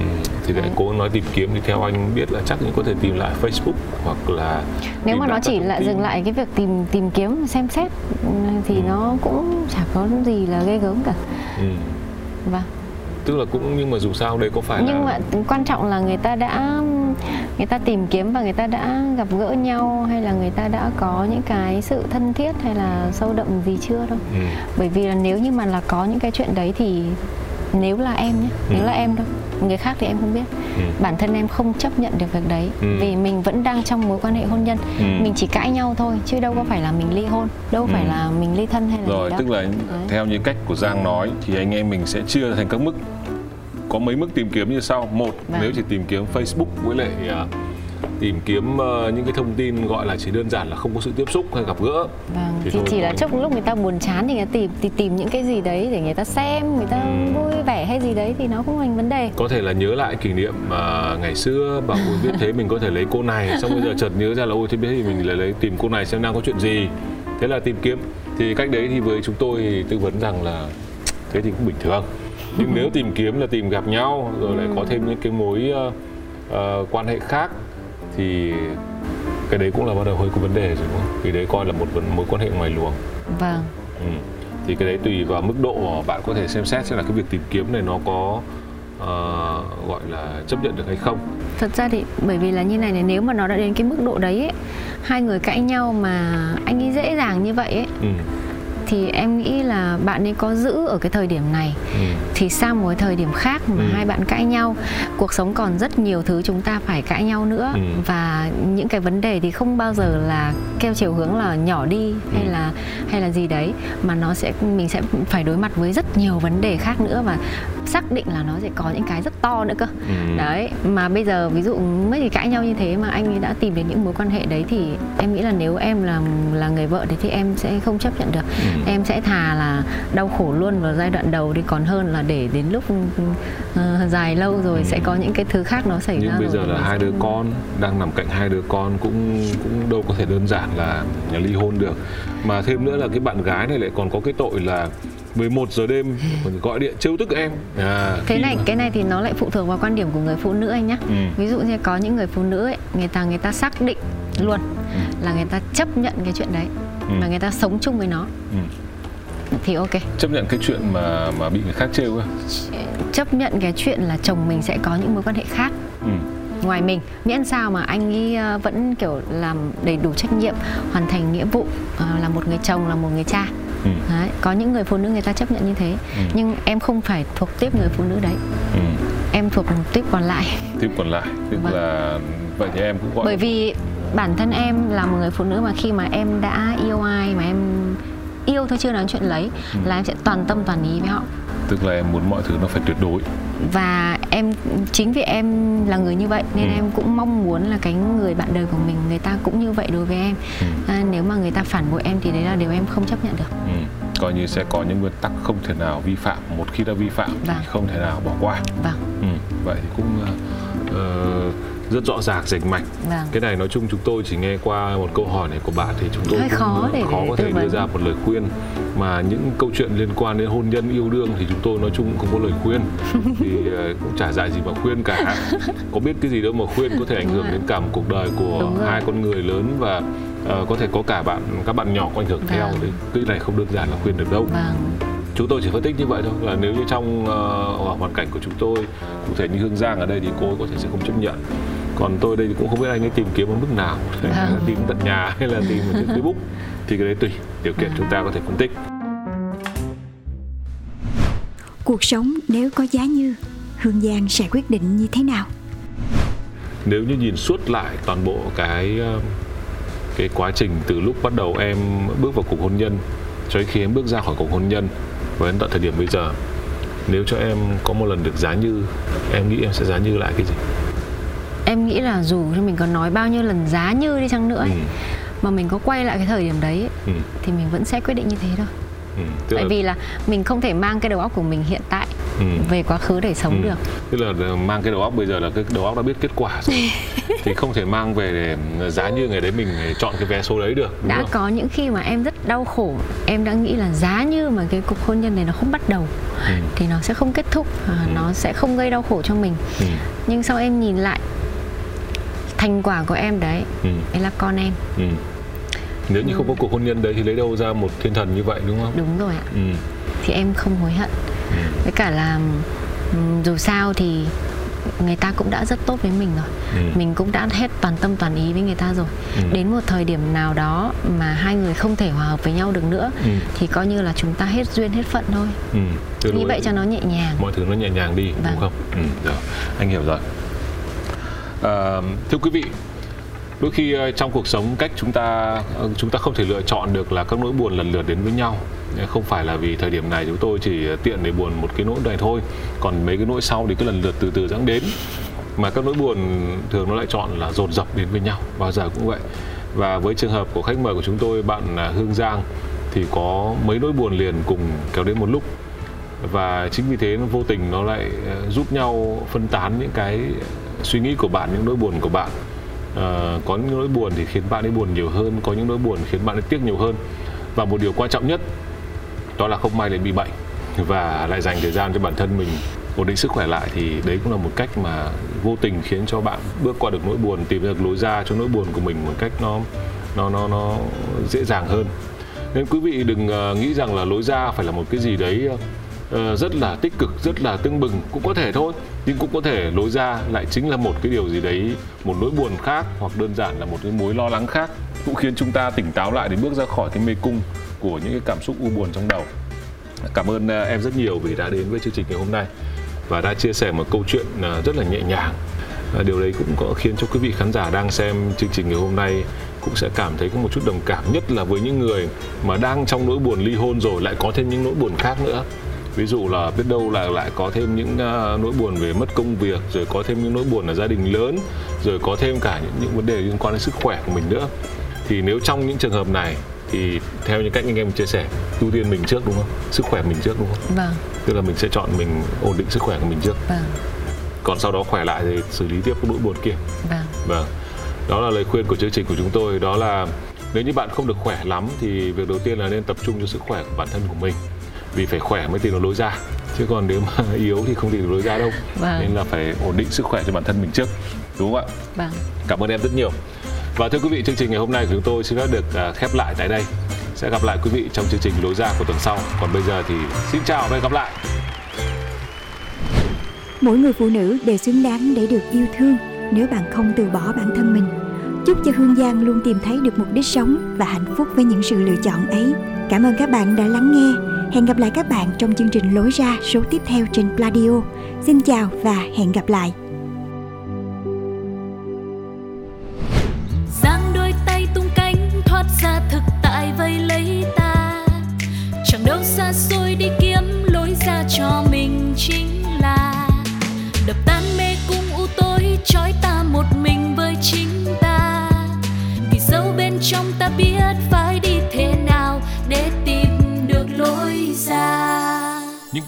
Speaker 1: Thì để cố nói tìm kiếm thì theo anh biết là chắc cũng có thể tìm lại Facebook hoặc là
Speaker 4: nếu mà nó chỉ
Speaker 1: tin.
Speaker 4: dừng lại cái việc tìm tìm kiếm xem xét ừ, thì nó cũng chả có gì là ghê gớm cả
Speaker 1: Ừ.
Speaker 4: vâng
Speaker 1: Tức là cũng nhưng mà dù sao đây có phải
Speaker 4: nhưng
Speaker 1: là
Speaker 4: mà quan trọng là người ta đã người ta tìm kiếm và người ta đã gặp gỡ nhau hay là người ta đã có những cái sự thân thiết hay là sâu đậm gì chưa đâu
Speaker 1: ừ.
Speaker 4: bởi vì là nếu như mà là có những cái chuyện đấy thì nếu là em nhé nếu
Speaker 1: Ừ.
Speaker 4: là em đâu người khác thì em không biết
Speaker 1: Ừ.
Speaker 4: bản thân em không chấp nhận được việc đấy
Speaker 1: Ừ.
Speaker 4: vì mình vẫn đang trong mối quan hệ hôn nhân
Speaker 1: Ừ.
Speaker 4: mình chỉ cãi nhau thôi chứ đâu có phải là mình ly hôn đâu phải
Speaker 1: Ừ.
Speaker 4: là mình ly thân hay là
Speaker 1: Rồi
Speaker 4: gì đó
Speaker 1: tức là
Speaker 4: Đấy.
Speaker 1: theo như cách của Giang nói thì anh em mình sẽ chia thành các mức có mấy mức tìm kiếm như sau một
Speaker 4: Vâng.
Speaker 1: nếu chỉ tìm kiếm Facebook với lại à, tìm kiếm ờ, những cái thông tin gọi là chỉ đơn giản là không có sự tiếp xúc hay gặp gỡ.
Speaker 4: Vâng,
Speaker 1: Thì
Speaker 4: thì, chỉ là chốc lúc người ta buồn chán thì người ta tìm thì tìm những cái gì đấy để người ta xem, người ta
Speaker 1: Ừ.
Speaker 4: vui vẻ hay gì đấy thì nó không thành vấn đề.
Speaker 1: có thể là nhớ lại kỷ niệm mà ngày xưa bảo ôi biết thế mình có thể lấy cô này xong bây giờ chợt nhớ ra là ôi thế biết thì mình lại lấy tìm cô này xem đang có chuyện gì. Thế là tìm kiếm. Thì cách đấy thì với chúng tôi thì tư vấn rằng là thế thì cũng bình thường. Nhưng nếu tìm kiếm là tìm gặp nhau rồi lại có thêm những cái mối ờ, ờ, quan hệ khác thì cái đấy cũng là bắt đầu hơi có vấn đề rồi đúng không? Thì đấy coi là một mối quan hệ ngoài luồng.
Speaker 4: Vâng.
Speaker 1: Ừ. Thì cái đấy tùy vào mức độ bạn có thể xem xét xem là cái việc tìm kiếm này nó có ờ, gọi là chấp nhận được hay không.
Speaker 4: Thật ra thì bởi vì là như này này nếu mà nó đã đến cái mức độ đấy ấy, hai người cãi nhau mà anh ấy dễ dàng như vậy ấy
Speaker 1: Ừ.
Speaker 4: thì em nghĩ là bạn ấy có giữ ở cái thời điểm này
Speaker 1: Ừ.
Speaker 4: thì sang một cái thời điểm khác mà
Speaker 1: Ừ.
Speaker 4: hai bạn cãi nhau cuộc sống còn rất nhiều thứ chúng ta phải cãi nhau nữa
Speaker 1: Ừ.
Speaker 4: và những cái vấn đề thì không bao giờ là theo chiều hướng là nhỏ đi hay
Speaker 1: Ừ.
Speaker 4: là hay là gì đấy mà nó sẽ mình sẽ phải đối mặt với rất nhiều vấn đề khác nữa và xác định là nó sẽ có những cái rất to nữa cơ
Speaker 1: Ừ.
Speaker 4: đấy mà bây giờ ví dụ mới chỉ cãi nhau như thế mà anh ấy đã tìm đến những mối quan hệ đấy thì em nghĩ là nếu em là là người vợ đấy thì em sẽ không chấp nhận được
Speaker 1: Ừ.
Speaker 4: em sẽ thà là đau khổ luôn vào giai đoạn đầu đi còn hơn là để đến lúc ờ, dài lâu rồi
Speaker 1: Ừ.
Speaker 4: sẽ có những cái thứ khác nó xảy
Speaker 1: Nhưng
Speaker 4: ra
Speaker 1: bây giờ
Speaker 4: rồi
Speaker 1: là
Speaker 4: thì
Speaker 1: hai đứa con đang nằm cạnh hai đứa con cũng cũng đâu có thể đơn giản là, là ly hôn được. Mà thêm nữa là cái bạn gái này lại còn có cái tội là 11 giờ đêm gọi điện trêu tức em. À,
Speaker 4: thế
Speaker 1: khi
Speaker 4: này
Speaker 1: mà-
Speaker 4: cái này thì nó lại phụ thuộc vào quan điểm của người phụ nữ anh nhá
Speaker 1: Ừ.
Speaker 4: ví dụ như có những người phụ nữ ấy người ta người ta xác định luôn là người ta chấp nhận cái chuyện đấy
Speaker 1: Ừ.
Speaker 4: và người ta sống chung với nó
Speaker 1: Ừ.
Speaker 4: thì ok
Speaker 1: chấp nhận cái chuyện mà mà bị người khác trêu á.
Speaker 4: chấp nhận cái chuyện là chồng mình sẽ có những mối quan hệ khác
Speaker 1: Ừ.
Speaker 4: ngoài mình miễn sao mà anh ấy ờ, vẫn kiểu làm đầy đủ trách nhiệm hoàn thành nghĩa vụ ờ, là một người chồng là một người cha
Speaker 1: Ừ.
Speaker 4: đấy. có những người phụ nữ người ta chấp nhận như thế
Speaker 1: Ừ.
Speaker 4: nhưng em không phải thuộc tiếp người phụ nữ đấy
Speaker 1: Ừ.
Speaker 4: em thuộc một tiếp còn lại
Speaker 1: Tiếp còn lại tức
Speaker 4: Vâng.
Speaker 1: là vậy thì em cũng gọi
Speaker 4: bởi vì bản thân em là một người phụ nữ mà khi mà em đã yêu ai mà em yêu thôi chưa nói chuyện lấy
Speaker 1: Ừ.
Speaker 4: là em sẽ toàn tâm toàn ý với họ
Speaker 1: tức là em muốn mọi thứ nó phải tuyệt đối.
Speaker 4: và em chính vì em là người như vậy nên
Speaker 1: Ừ.
Speaker 4: em cũng mong muốn là cái người bạn đời của mình người ta cũng như vậy đối với em
Speaker 1: Ừ.
Speaker 4: à, nếu mà người ta phản bội em thì đấy là điều em không chấp nhận được
Speaker 1: Ừ. Coi như sẽ có những nguyên tắc không thể nào vi phạm. Một khi đã vi phạm
Speaker 4: Vâng.
Speaker 1: thì không thể nào bỏ qua.
Speaker 4: vâng
Speaker 1: Ừ. Vậy thì cũng ờ, rất rõ ràng rành mạch.
Speaker 4: vâng.
Speaker 1: Cái này nói chung chúng tôi chỉ nghe qua một câu hỏi này của bạn thì chúng tôi
Speaker 4: Hơi
Speaker 1: cũng
Speaker 4: khó để-
Speaker 1: khó
Speaker 4: để
Speaker 1: có thể đưa ra một lời khuyên. Mà những câu chuyện liên quan đến hôn nhân yêu đương thì chúng tôi nói chung cũng không có lời khuyên. Thì ờ, cũng chả dạy gì mà khuyên cả. Có biết cái gì đâu mà khuyên có thể ảnh hưởng đến cả một cuộc đời của hai con người lớn và ờ, có thể có cả bạn các bạn nhỏ có ảnh hưởng theo
Speaker 4: Vâng.
Speaker 1: đấy. Cái này không đơn giản là khuyên được đâu.
Speaker 4: Vâng.
Speaker 1: Chúng tôi chỉ phân tích như vậy thôi. Là nếu như trong ờ, hoàn cảnh của chúng tôi cụ thể như hương giang ở đây thì cô ấy có thể sẽ không chấp nhận còn tôi đây cũng không biết anh ấy tìm kiếm ở mức nào.
Speaker 4: Vâng.
Speaker 1: tìm tận nhà hay là tìm ở trên facebook. Thì cái đấy tùy điều kiện chúng ta có thể phân tích.
Speaker 3: Cuộc sống nếu có giá như, Hương Giang sẽ quyết định như thế nào?
Speaker 1: nếu như nhìn suốt lại toàn bộ cái ờ, cái quá trình từ lúc bắt đầu em bước vào cuộc hôn nhân cho đến khi em bước ra khỏi cuộc hôn nhân và đến tận thời điểm bây giờ nếu cho em có một lần được giá như em nghĩ em sẽ giá như lại cái gì
Speaker 4: em nghĩ là dù cho mình có nói bao nhiêu lần giá như đi chăng nữa ấy,
Speaker 1: ừ,
Speaker 4: mà mình có quay lại cái thời điểm đấy ấy,
Speaker 1: ừ,
Speaker 4: thì mình vẫn sẽ quyết định như thế thôi
Speaker 1: ừ. Tức
Speaker 4: tại
Speaker 1: là-
Speaker 4: vì là mình không thể mang cái đầu óc của mình hiện tại ừ. về quá khứ để sống ừ. được
Speaker 1: tức là mang cái đầu óc bây giờ là cái đầu óc đã biết kết quả rồi thì không thể mang về để giá như ngày đấy mình chọn cái vé số đấy được
Speaker 4: đã
Speaker 1: không?
Speaker 4: có những khi mà em rất đau khổ em đã nghĩ là giá như mà cái cuộc hôn nhân này nó không bắt đầu ừ. thì nó sẽ không kết thúc ừ. nó sẽ không gây đau khổ cho mình ừ. nhưng sau em nhìn lại thành quả của em đấy ừ. đấy là con em ừ.
Speaker 1: nếu như ừ. không có cuộc hôn nhân đấy thì lấy đâu ra một thiên thần như vậy đúng không
Speaker 4: đúng rồi ạ ừ. thì em không hối hận ừ. với cả là dù sao thì người ta cũng đã rất tốt với mình rồi ừ. mình cũng đã hết toàn tâm toàn ý với người ta rồi ừ. đến một thời điểm nào đó mà hai người không thể hòa hợp với nhau được nữa ừ. thì coi như là chúng ta hết duyên hết phận thôi ừ. như vậy cho nó nhẹ nhàng
Speaker 1: mọi thứ nó nhẹ nhàng đi vâng. đúng không ừ, rồi. anh hiểu rồi à, thưa quý vị đôi khi ờ, trong cuộc sống cách chúng ta ờ, chúng ta không thể lựa chọn được là các nỗi buồn lần lượt đến với nhau. Ờ, không phải là vì thời điểm này chúng tôi chỉ tiện để buồn một cái nỗi này thôi. Còn mấy cái nỗi sau thì cứ lần lượt từ từ dẫn đến. Mà các nỗi buồn thường nó lại chọn là dồn dập đến với nhau bao giờ cũng vậy. Và với trường hợp của khách mời của chúng tôi bạn à, Hương Giang thì có mấy nỗi buồn liền cùng kéo đến một lúc. Và chính vì thế nó vô tình nó lại giúp nhau phân tán những cái suy nghĩ của bạn những nỗi buồn của bạn. À, có những nỗi buồn thì khiến bạn ấy buồn nhiều hơn có những nỗi buồn khiến bạn ấy tiếc nhiều hơn. Và một điều quan trọng nhất đó là không may lại bị bệnh và lại dành thời gian cho bản thân mình ổn định sức khỏe lại thì đấy cũng là một cách mà vô tình khiến cho bạn bước qua được nỗi buồn tìm được lối ra cho nỗi buồn của mình một cách nó nó nó nó dễ dàng hơn. Nên quý vị đừng ờ, nghĩ rằng là lối ra phải là một cái gì đấy Ờ, rất là tích cực, rất là tưng bừng, cũng có thể thôi, nhưng cũng có thể lối ra lại chính là một cái điều gì đấy, một nỗi buồn khác hoặc đơn giản là một cái mối lo lắng khác, cũng khiến chúng ta tỉnh táo lại để bước ra khỏi cái mê cung của những cái cảm xúc u buồn trong đầu. Cảm ơn ờ, em rất nhiều vì đã đến với chương trình ngày hôm nay và đã chia sẻ một câu chuyện ờ, rất là nhẹ nhàng. Điều đấy cũng có khiến cho quý vị khán giả đang xem chương trình ngày hôm nay cũng sẽ cảm thấy có một chút đồng cảm, nhất là với những người mà đang trong nỗi buồn ly hôn rồi lại có thêm những nỗi buồn khác nữa ví dụ là biết đâu là lại có thêm những nỗi buồn về mất công việc rồi có thêm những nỗi buồn ở gia đình lớn rồi có thêm cả những, những vấn đề liên quan đến sức khỏe của mình nữa. Thì nếu trong những trường hợp này thì theo những cách anh em chia sẻ ưu tiên mình trước đúng không? Sức khỏe mình trước đúng không?
Speaker 4: Vâng.
Speaker 1: Tức là mình sẽ chọn mình ổn định sức khỏe của mình trước.
Speaker 4: Vâng.
Speaker 1: Còn sau đó khỏe lại thì xử lý tiếp các nỗi buồn kia.
Speaker 4: Vâng.
Speaker 1: Vâng. Đó là lời khuyên của chương trình của chúng tôi đó là nếu như bạn không được khỏe lắm thì việc đầu tiên là nên tập trung cho sức khỏe của bản thân của mình vì phải khỏe mới tìm được lối ra chứ còn nếu mà yếu thì không tìm được lối ra đâu
Speaker 4: vâng.
Speaker 1: nên là phải ổn định sức khỏe cho bản thân mình trước đúng không ạ
Speaker 4: vâng.
Speaker 1: cảm ơn em rất nhiều và thưa quý vị, chương trình ngày hôm nay của chúng tôi xin phép được à, khép lại tại đây. Sẽ gặp lại quý vị trong chương trình lối ra của tuần sau. Còn bây giờ thì xin chào và hẹn gặp lại.
Speaker 3: Mỗi người phụ nữ đều xứng đáng để được yêu thương nếu bạn không từ bỏ bản thân mình. Chúc cho Hương Giang luôn tìm thấy được mục đích sống và hạnh phúc với những sự lựa chọn ấy. Cảm ơn các bạn đã lắng nghe. Hẹn gặp lại các bạn trong chương trình Lối ra số tiếp theo trên Pladio. Xin chào và hẹn gặp lại.